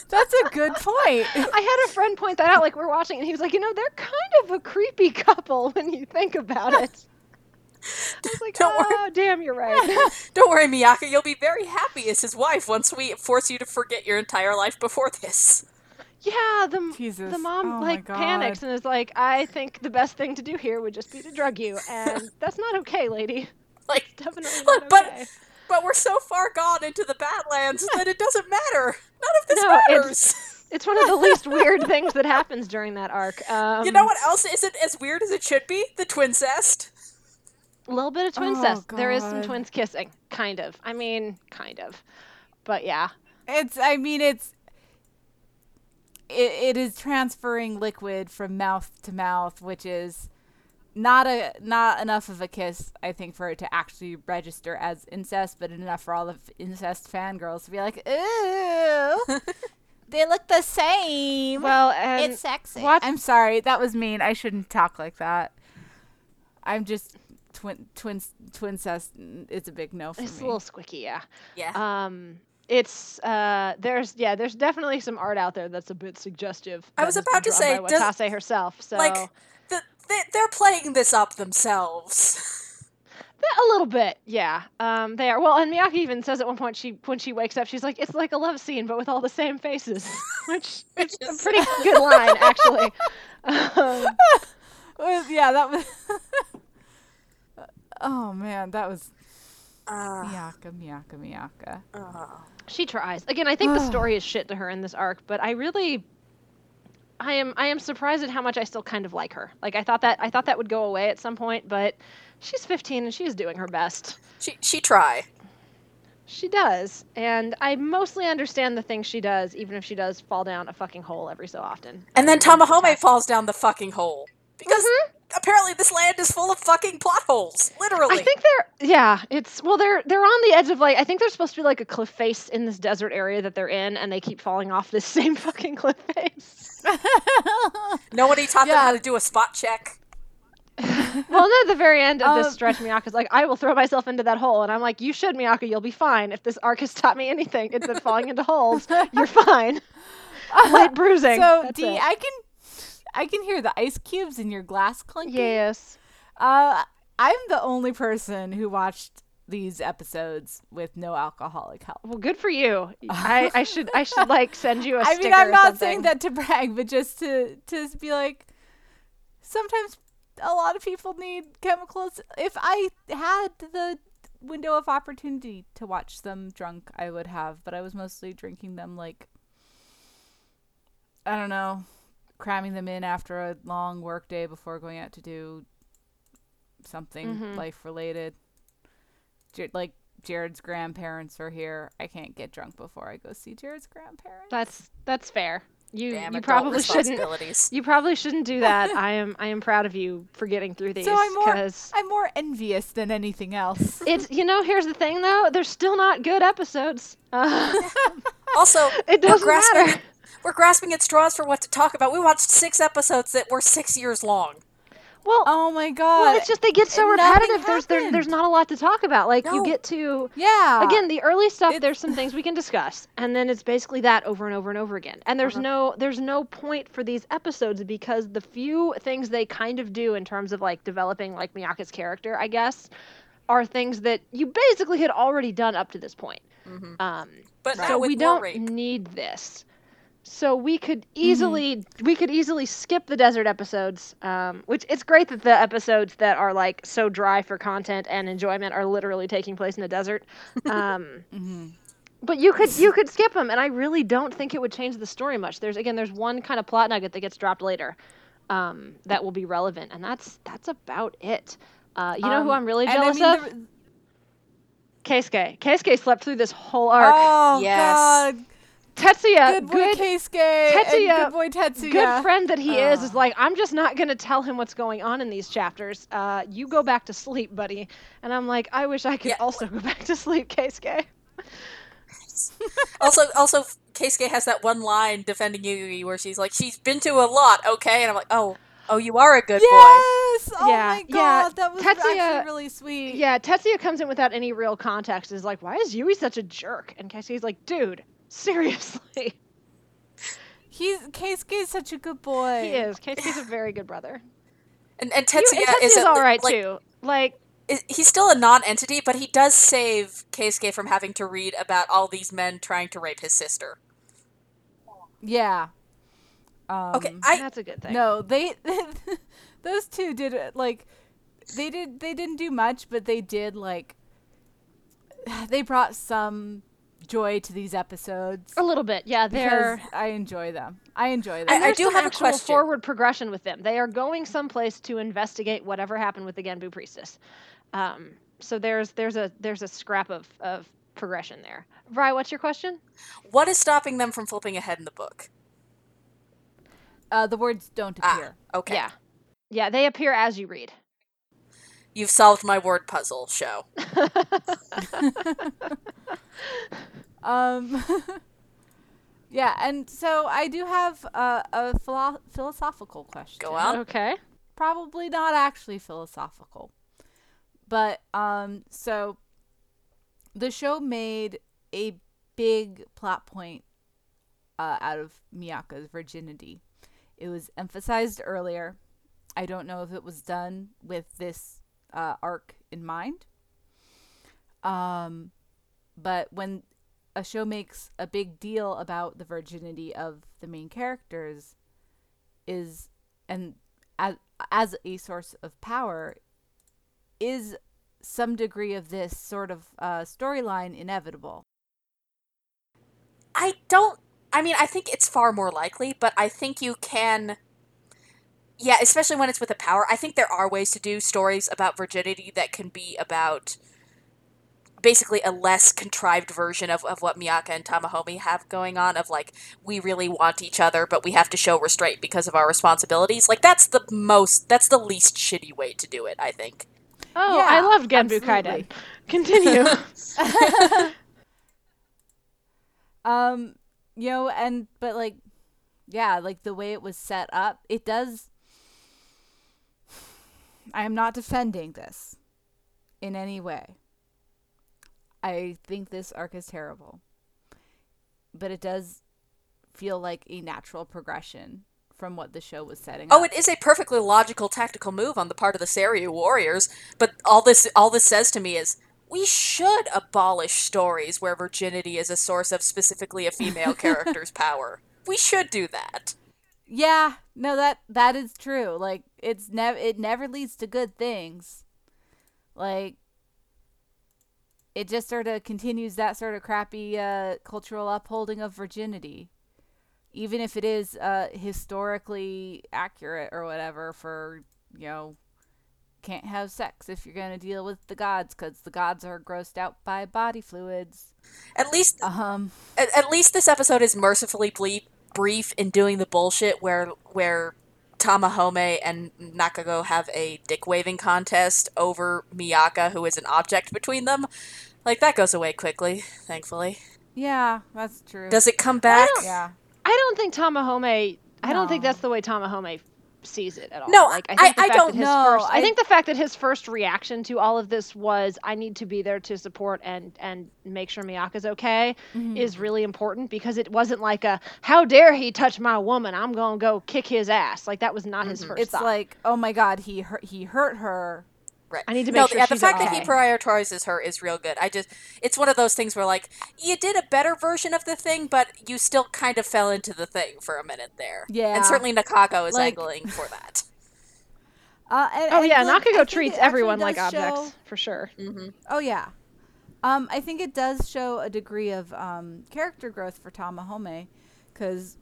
That's a good point. I had a friend point that out, like we're watching, and he was like, you know, they're kind of a creepy couple when you think about it. I was like, Don't worry. oh, damn, you're right. Don't worry, Miaka, you'll be very happy as his wife once we force you to forget your entire life before this. yeah, the Jesus. the mom Oh like panics and is like, I think the best thing to do here would just be to drug you, and that's not okay, lady. Like, Definitely not okay. but we're so far gone into the Badlands that it doesn't matter. None of this No, it's- matters. It's one of the least weird things that happens during that arc. Um, You know what else isn't as weird as it should be? The twincest. A little bit of Oh, twincest. there is some twins kissing, kind of. I mean, kind of. But yeah. It's. I mean, it's. It, it is transferring liquid from mouth to mouth, which is not a not enough of a kiss, I think, for it to actually register as incest, but enough for all the f- incest fangirls to be like, "Ooh, they look the same." Well, and it's sexy. watch- I'm sorry, that was mean. I shouldn't talk like that. I'm just twin twin twincest. It's a big no for me. it's a me. little squicky, yeah. Yeah. Um, it's uh, there's yeah, there's definitely some art out there that's a bit suggestive. I was about to say, by does- Watase herself. So like the, they, they're playing this up themselves. a little bit, yeah. Um, they are well, and Miaka even says at one point she when she wakes up, she's like, it's like a love scene, but with all the same faces, which Which is a pretty good line actually. Um, Was- yeah, that was. oh man, that was Uh, Miaka, Miaka, Miaka. uh, She tries. Again, I think the story is shit to her in this arc, but I really I am I am surprised at how much I still kind of like her. Like I thought that I thought that would go away at some point, but she's 15 and she's doing her best. she she try. She does. And I mostly understand the things she does even if she does fall down a fucking hole every so often. And then Tamahome falls down the fucking hole because Mhm. Apparently this land is full of fucking plot holes. Literally. I think they're yeah, it's well they're they're on the edge of like I think there's supposed to be like a cliff face in this desert area that they're in and they keep falling off this same fucking cliff face. Nobody taught them how to do a spot check. well, then at the very end of this Um, stretch, Miaka's like, I will throw myself into that hole. And I'm like, you should, Miaka. You'll be fine. If this arc has taught me anything, it's that falling into holes, you're fine. Light bruising. so That's D, it. I can, I can hear the ice cubes in your glass clinking. Yes. Uh, I'm the only person who watched these episodes with no alcoholic help. Well, good for you. I, I should I should like send you a I mean, I'm not saying that to brag, but just to to be like, sometimes a lot of people need chemicals. If I had the window of opportunity to watch them drunk, I would have, but I was mostly drinking them like I don't know, cramming them in after a long work day before going out to do something Mhm. life related. Like Jared's grandparents are here. I can't get drunk before I go see Jared's grandparents. That's that's fair. You Damn you probably shouldn't you probably shouldn't do that. I am I am proud of you for getting through these. So I'm more 'cause I'm more envious than anything else. it's you know here's the thing though they're still not good episodes. Uh, Also, it doesn't grasping, matter. We're grasping at straws for what to talk about. We watched six episodes that were six years long. Well, Oh my god. Well, it's just they get so repetitive. There's there, there's not a lot to talk about. Like No. you get to yeah. again the early stuff. it's- There's some things we can discuss, and then it's basically that over and over and over again. And there's no there's no point for these episodes because the few things they kind of do in terms of like developing like Miaka's character, I guess, are things that you basically had already done up to this point. Mhm. Um, But so we don't rape. need this. So we could easily we could easily skip the desert episodes, um, which it's great that the episodes that are like so dry for content and enjoyment are literally taking place in the desert. Um, Mhm. but you could you could skip them, and I really don't think it would change the story much. There's again there's one kind of plot nugget that gets dropped later um, that will be relevant, and that's that's about it. Uh, you know who Um, I'm really and I jealous mean, of? the- Keisuke. Keisuke slept through this whole arc. Oh Yes. god. Tetsuya, Good boy good Keisuke. Tetsuya, Good boy Tetsuya. good friend that he is is Ah. like i'm just not going to tell him what's going on in these chapters uh, you go back to sleep buddy and i'm like i wish i could Yeah. also go back to sleep Keisuke. Also, also, Keisuke has that one line defending Yui where she's like, "She's been to a lot, okay?" And I'm like, "Oh, oh, you are a good boy." Yes. Oh Yeah, my yeah, god, that was Tetsuya- actually really sweet. yeah tetsuya comes in without any real context is like why is yui such a jerk and Keisuke's like dude seriously He's Keisuke is such a good boy. he is Keisuke's a very good brother And and You- Tetsuya and is tetsuya's at all like, too like is- he's still a non-entity, but he does save Keisuke from having to read about all these men trying to rape his sister. Yeah. Um, Okay, I that's a good thing No, they those two did it like they did they didn't do much, but they did like they brought some joy to these episodes. A little bit, yeah. They're because I enjoy them. I enjoy them. and I there's do some have a actual question. forward progression with them. They are going someplace to investigate whatever happened with the Genbu priestess. Um, so there's there's a there's a scrap of of progression there. Right, what's your question? What is stopping them from flipping ahead in the book? uh, the words don't Ah, appear. okay. Yeah, yeah. They appear as you read. You've solved my word puzzle, show. Um, yeah, and so I do have uh, a philo- philosophical question. Go on. Okay. Probably not actually philosophical, but um, so the show made a big plot point uh, out of Miaka's virginity. It was emphasized earlier. I don't know if it was done with this uh, arc in mind. Um, but when a show makes a big deal about the virginity of the main characters, is and as as a source of power, is some degree of this sort of uh, storyline inevitable? I don't. I mean, I think it's far more likely, but I think you can. Yeah, especially when it's with a power. I think there are ways to do stories about virginity that can be about basically a less contrived version of, of what Miaka and Tamahome have going on of like we really want each other but we have to show restraint because of our responsibilities. Like that's the most that's the least shitty way to do it, I think. Oh, Yeah, I loved Genbu absolutely. Kaiden. Continue. Um, you know, and but like, yeah, like the way it was set up, it does. I am not defending this in any way. I think this arc is terrible, but it does feel like a natural progression from what the show was setting Oh, up. it is a perfectly logical tactical move on the part of the Seiryu warriors, but all this all this says to me is we should abolish stories where virginity is a source of specifically a female character's power. We should do that. Yeah, no that that is true. Like it's never it never leads to good things. Like it just sort of continues that sort of crappy uh, cultural upholding of virginity, even if it is uh, historically accurate or whatever. For you know, can't have sex if you're gonna deal with the gods because the gods are grossed out by body fluids. At least Um, at, at least this episode is mercifully brief in doing the bullshit where where Tamahome and Nakago have a dick waving contest over Miaka, who is an object between them. Like that goes away quickly, thankfully. yeah, that's true. Does it come back? yeah. I don't think Tamahome. I don't think that's the way Tamahome sees it at all. No, like I I- think the I don't that his know. First, I, I- think the fact that his first reaction to all of this was, "I need to be there to support and and make sure Miaka's okay," Mm-hmm. is really important because it wasn't like a, "How dare he touch my woman? I'm gonna go kick his ass." Like that was not his first It's thought. like, oh my god, he hurt he hurt her. Right. I need to no, make sure yeah, the she's fact that he prioritizes her is real good. I just, it's one of those things where like you did a better version of the thing, but you still kind of fell into the thing for a minute there. Yeah. and certainly Nakago is Like- angling for that. Uh, and, oh and, yeah, like, I Nakago treats everyone like does objects show- for sure. hmm Oh yeah, um, I think it does show a degree of um, character growth for Tamahome, because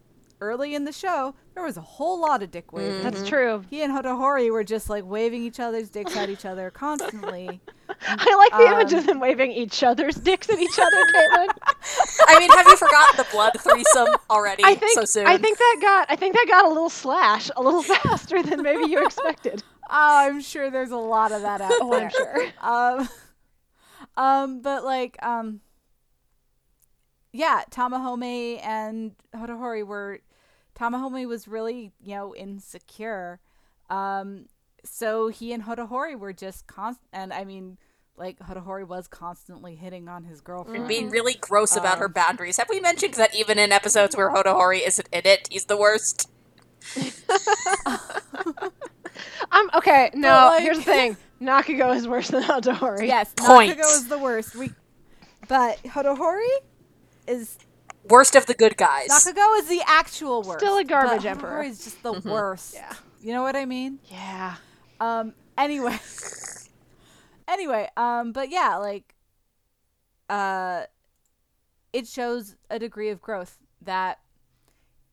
early in the show there was a whole lot of dick waving. That's true. He and Hotohori were just like waving each other's dicks at each other constantly. I like the image Um, of them waving each other's dicks at each other, Caitlin. I mean, have you forgotten the blood threesome already? I think so soon. I think that got I think that got a little slash a little faster than maybe you expected. oh, I'm sure there's a lot of that out Oh, there. I'm sure. um, um, but like, um, yeah, Tamahome and Hotohori were. Tamahome was really, you know, insecure. Um, so he and Hotohori were just constant, and I mean, like Hotohori was constantly hitting on his girlfriend. being really gross about her Um, boundaries. Have we mentioned that even in episodes where Hotohori isn't in it, he's the worst? I'm okay. No, like- here's the thing. Nakago is worse than Aldori. Yes, Point. Nakago is the worst. We, but Hotohori is Worst of the good guys. Nakago is the actual worst. Still a garbage but emperor. He's just the Mm-hmm. worst. Yeah. You know what I mean? Yeah. Um. Anyway. anyway. Um. But yeah, like. Uh. it shows a degree of growth that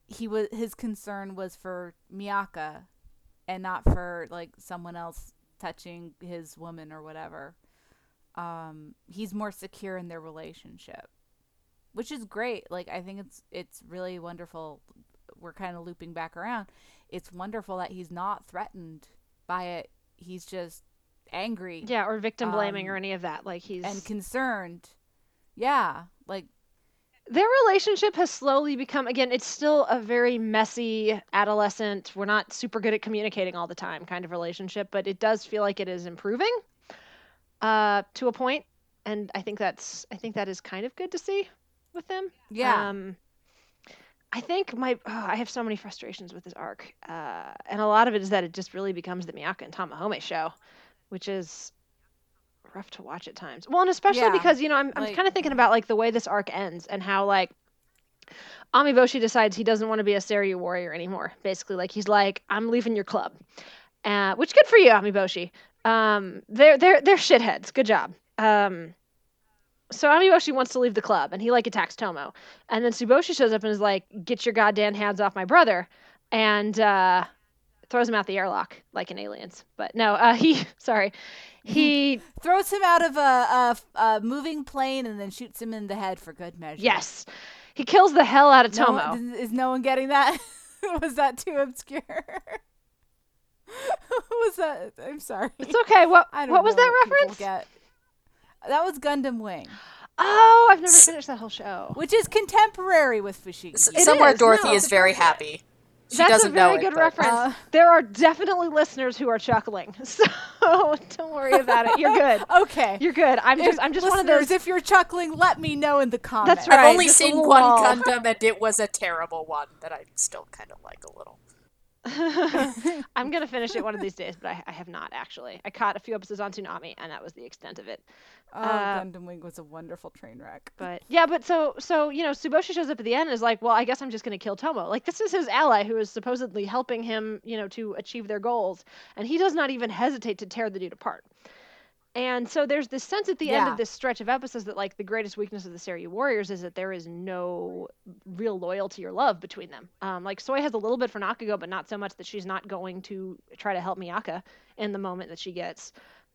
he was his concern was for Miaka and not for like someone else touching his woman or whatever. Um, he's more secure in their relationship, which is great. Like I think it's it's really wonderful. We're kind of looping back around. It's wonderful that he's not threatened by it. He's just angry. Yeah, or victim blaming Um, or any of that. Like he's and concerned. Yeah, like their relationship has slowly become again it's still a very messy adolescent we're not super good at communicating all the time kind of relationship but it does feel like it is improving uh to a point and i think that's i think that is kind of good to see with them yeah, um i think my oh, i have so many frustrations with this arc uh and a lot of it is that it just really becomes the miaka and tamahome show which is rough to watch at times well and especially Yeah, because you know i'm, I'm like- kind of thinking about like the way this arc ends and how like Amiboshi decides he doesn't want to be a Seiryu warrior anymore. Basically, like he's like, I'm leaving your club. Uh, which good for you, Amiboshi. Um, they're they're they're shitheads. Good job. Um, so Amiboshi wants to leave the club, and he like attacks Tomo, and then Suboshi shows up and is like, "Get your goddamn hands off my brother," and uh, throws him out the airlock like in Aliens. But no, uh, he sorry, he throws him out of a, a, a moving plane and then shoots him in the head for good measure. yes, he kills the hell out of No Tomo. one- is no one getting that? was that too obscure? was that? I'm sorry. It's okay. What I don't what was that reference? Get. That was Gundam Wing, Oh, I've never finished that whole show. which is contemporary with Fushigi. S- Somewhere is, Dorothy no. is very happy. She That's doesn't a very know good it, but- reference. Uh, there are definitely listeners who are chuckling, so don't worry about it. You're good. okay. You're good. I'm If- just I'm just one of those. If you're chuckling, let me know in the comments. That's right. I've only just seen one. Gundam, and it was a terrible one that I still kind of like a little. I'm gonna finish it one of these days, but I, I have not actually. I caught a few episodes on Toonami, and that was the extent of it. Oh, Uh, Gundam Wing was a wonderful train wreck. But yeah, but so so you know, Suboshi shows up at the end and is like, well, I guess I'm just gonna kill Tomo. Like this is his ally who is supposedly helping him, you know, to achieve their goals, and he does not even hesitate to tear the dude apart. And so there's this sense at the end of this stretch of episodes that like the greatest weakness of the Seiryu Warriors is that there is no real loyalty or love between them. Um, like Soi has a little bit for Nakago, but not so much that she's not going to try to help Miaka in the moment that she gets.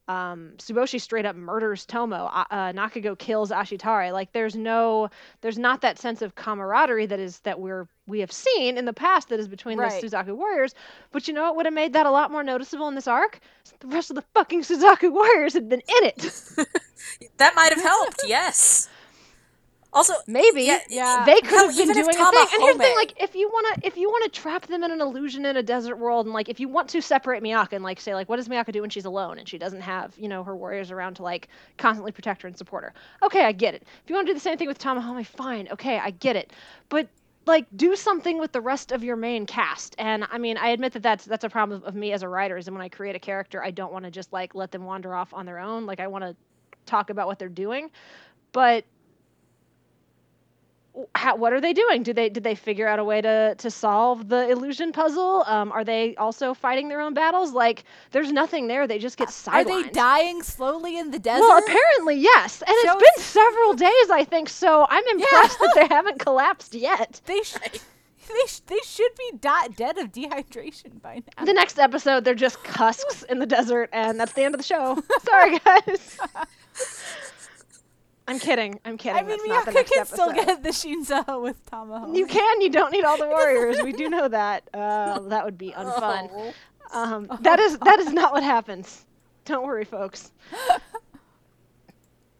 Um, Suboshi straight up murders Tomo. Uh, uh, Nakago kills Ashitare. Like there's no, there's not that sense of camaraderie that is that we're we have seen in the past that is between Right. the Suzaku warriors. But you know what would have made that a lot more noticeable in this arc? The rest of the fucking Suzaku warriors had been in it. That might have helped, yes. Also, Maybe. yeah, Yeah. they could Hell, have been doing a thing. And here's the thing: like, if you wanna, if you wanna trap them in an illusion in a desert world, and like, if you want to separate Miaka and like say, like, what does Miaka do when she's alone and she doesn't have, you know, her warriors around to like constantly protect her and support her? Okay, I get it. If you want to do the same thing with Tamahome, fine. Okay, I get it. But like, do something with the rest of your main cast. And I mean, I admit that that's that's a problem of me as a writer. Is when I create a character, I don't want to just like let them wander off on their own. Like, I want to talk about what they're doing, but how, what are they doing? Do they did they figure out a way to to solve the illusion puzzle? Um, are they also fighting their own battles? Like, there's nothing there. They just get silent. Are they dying slowly in the desert? Well, apparently yes, and So it's been several days, I think. So I'm impressed Yeah. that they haven't collapsed yet. they sh- they sh- they should be di- dead of dehydration by now. The next episode, they're just cusks in the desert, and that's the end of the show. Sorry, guys. I'm kidding. I'm kidding. I mean, That's not the Miaka can still get the Shinzo with Tamahome. You can. You don't need all the warriors. We do know that. Uh, that would be unfun. Oh. Um, that is that is not what happens. Don't worry, folks.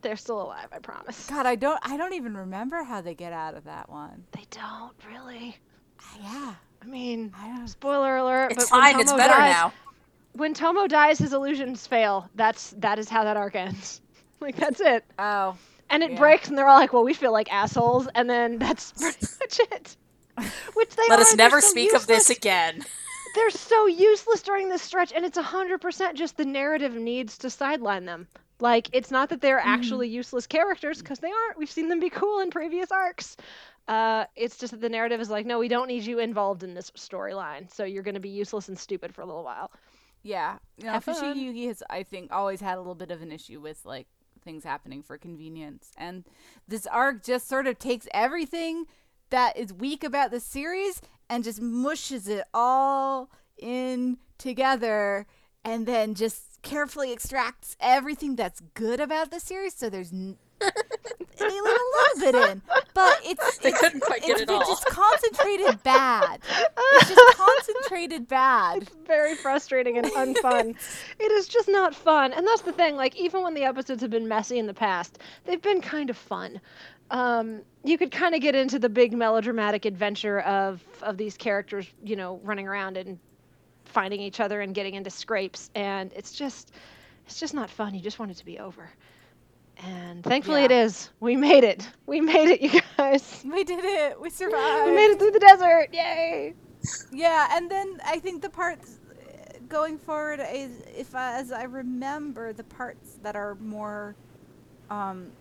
They're still alive. I promise. God, I don't I don't even remember how they get out of that one. They don't really. Yeah, I mean, I don't. spoiler alert. It's but fine. It's better dies- now. When Tomo dies, his illusions fail. That's that is how that arc ends. Like that's it. Oh, And it Yeah. breaks, and they're all like, "Well, we feel like assholes," and then that's pretty much it. Which they Let are, us never so speak of this again. they're so useless during this stretch and it's 100% just the narrative needs to sideline them like it's not that they're actually useless characters because they aren't we've seen them be cool in previous arcs uh, it's just that the narrative is like no we don't need you involved in this storyline so you're going to be useless and stupid for a little while yeah. You know. Fushigi Yugi has, I think, always had a little bit of an issue with like things happening for convenience. And this arc just sort of takes everything that is weak about the series and just mushes it all in together and then just carefully extracts everything that's good about the series so there's they leave a little bit in but it's They it's, couldn't quite get it's it been all. just concentrated bad it's just concentrated bad It's very frustrating and unfun. it is just not fun. And that's the thing, like even when the episodes have been messy in the past, they've been kind of fun. Um, you could kind of get into the big melodramatic adventure of of these characters, you know, running around and finding each other and getting into scrapes and it's just it's just not fun. You just want it to be over. And thankfully it Yeah. is. We made it. We made it, you guys. we did it we survived We made it through the desert. Yay. Yeah, and then I think the parts uh, going forward is if I, as I remember the parts that are more um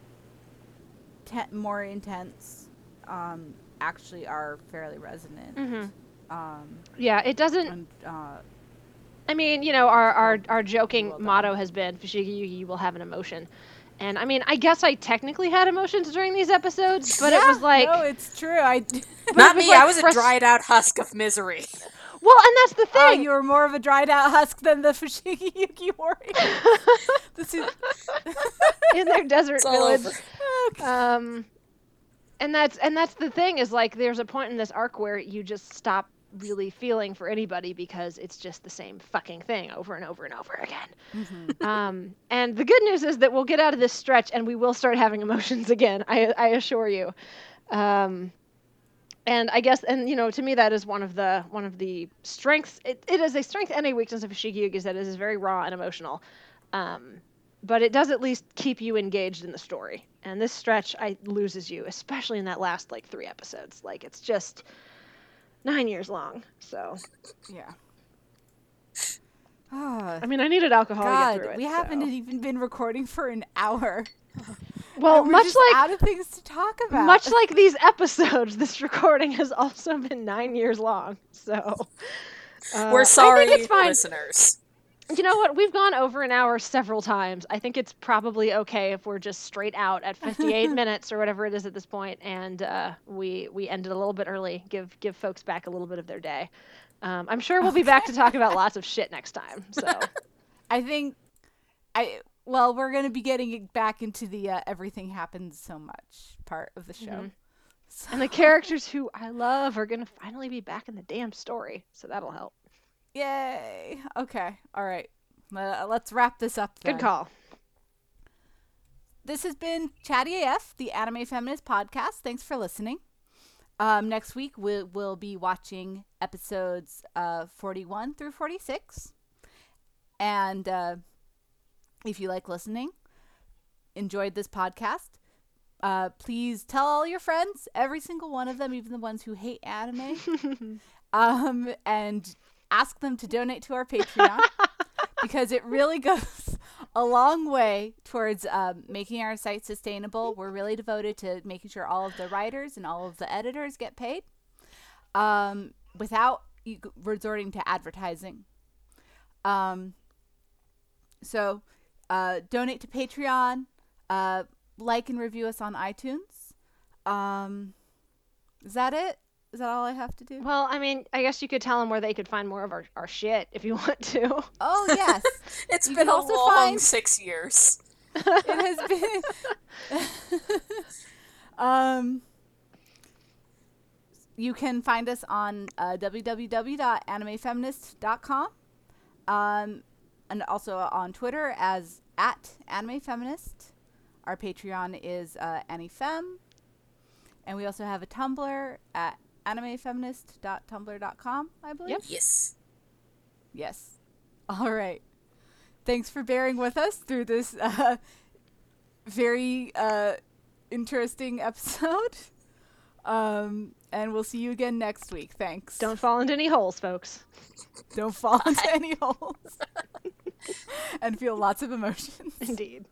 te- more intense um actually are fairly resonant. Mhm. Um Yeah, it doesn't and uh I mean, you know, our our, our joking Well motto has been Fushigi Yugi will have an emotion. And I mean, I guess I technically had emotions during these episodes, but it was like No, it's true. I Not me. like I was a dried out husk of misery. Well, and that's the Oh, thing. you were more of a dried out husk than the Fushigi Yugi warrior. this is in their desert It's all village. over. Um and that's and that's the thing is like there's a point in this arc where you just stop really feeling for anybody because it's just the same fucking thing over and over and over again. Mm-hmm. Um, and the good news is that we'll get out of this stretch and we will start having emotions again. I, I assure you. Um, and I guess, and you know, to me, that is one of the one of the strengths. It, it is a strength and a weakness of Shigi is that it is very raw and emotional. Um, but it does at least keep you engaged in the story. And this stretch, I loses you, especially in that last like three episodes. Like it's just nine years long. So yeah. Ah, I mean, I needed alcohol to get God, through it. we haven't so. even been recording for an hour. Well, we're much just like out of things to talk about. Much like these episodes, this recording has also been nine years long. So uh, We're sorry, I think it's fine. listeners. You know what? We've gone over an hour several times. I think it's probably okay if we're just straight out at 58 minutes or whatever it is at this point, and uh, we we ended a little bit early. Give give folks back a little bit of their day. Um, I'm sure we'll be back to talk about lots of shit next time. So I think I well, we're gonna be getting it back into the uh, everything happens so much part of the show. Mhm. So- and the characters who I love are gonna finally be back in the damn story, so that'll help. Yay! Okay, all right. Uh, let's wrap this up. Then. Good call. This has been Chatty AF, the Anime Feminist podcast. Thanks for listening. Um, next week we will be watching episodes uh, 41 through 46. And uh, if you like listening, enjoyed this podcast, uh, please tell all your friends, every single one of them, even the ones who hate anime, um, and ask them to donate to our Patreon because it really goes a long way towards um, making our site sustainable. We're really devoted to making sure all of the writers and all of the editors get paid um, without resorting to advertising. Um, so uh, donate to Patreon, uh, like and review us on iTunes. Um, is that it? Is that all I have to do? Well, I mean, I guess you could tell them where they could find more of our, our shit if you want to. Oh yes, It's You been a long find- six years. it has been. um, you can find us on uh, www.animefeminist.com, um, and also on Twitter as at animefeminist. Our Patreon is uh, AniFem, and we also have a Tumblr at animefeminist.tumblr.com. I believe. Yep. Yes. Yes. All right. Thanks for bearing with us through this uh, very uh, interesting episode. Um, and we'll see you again next week. Thanks. Don't fall into any holes, folks. don't fall into any holes. and feel lots of emotions. Indeed.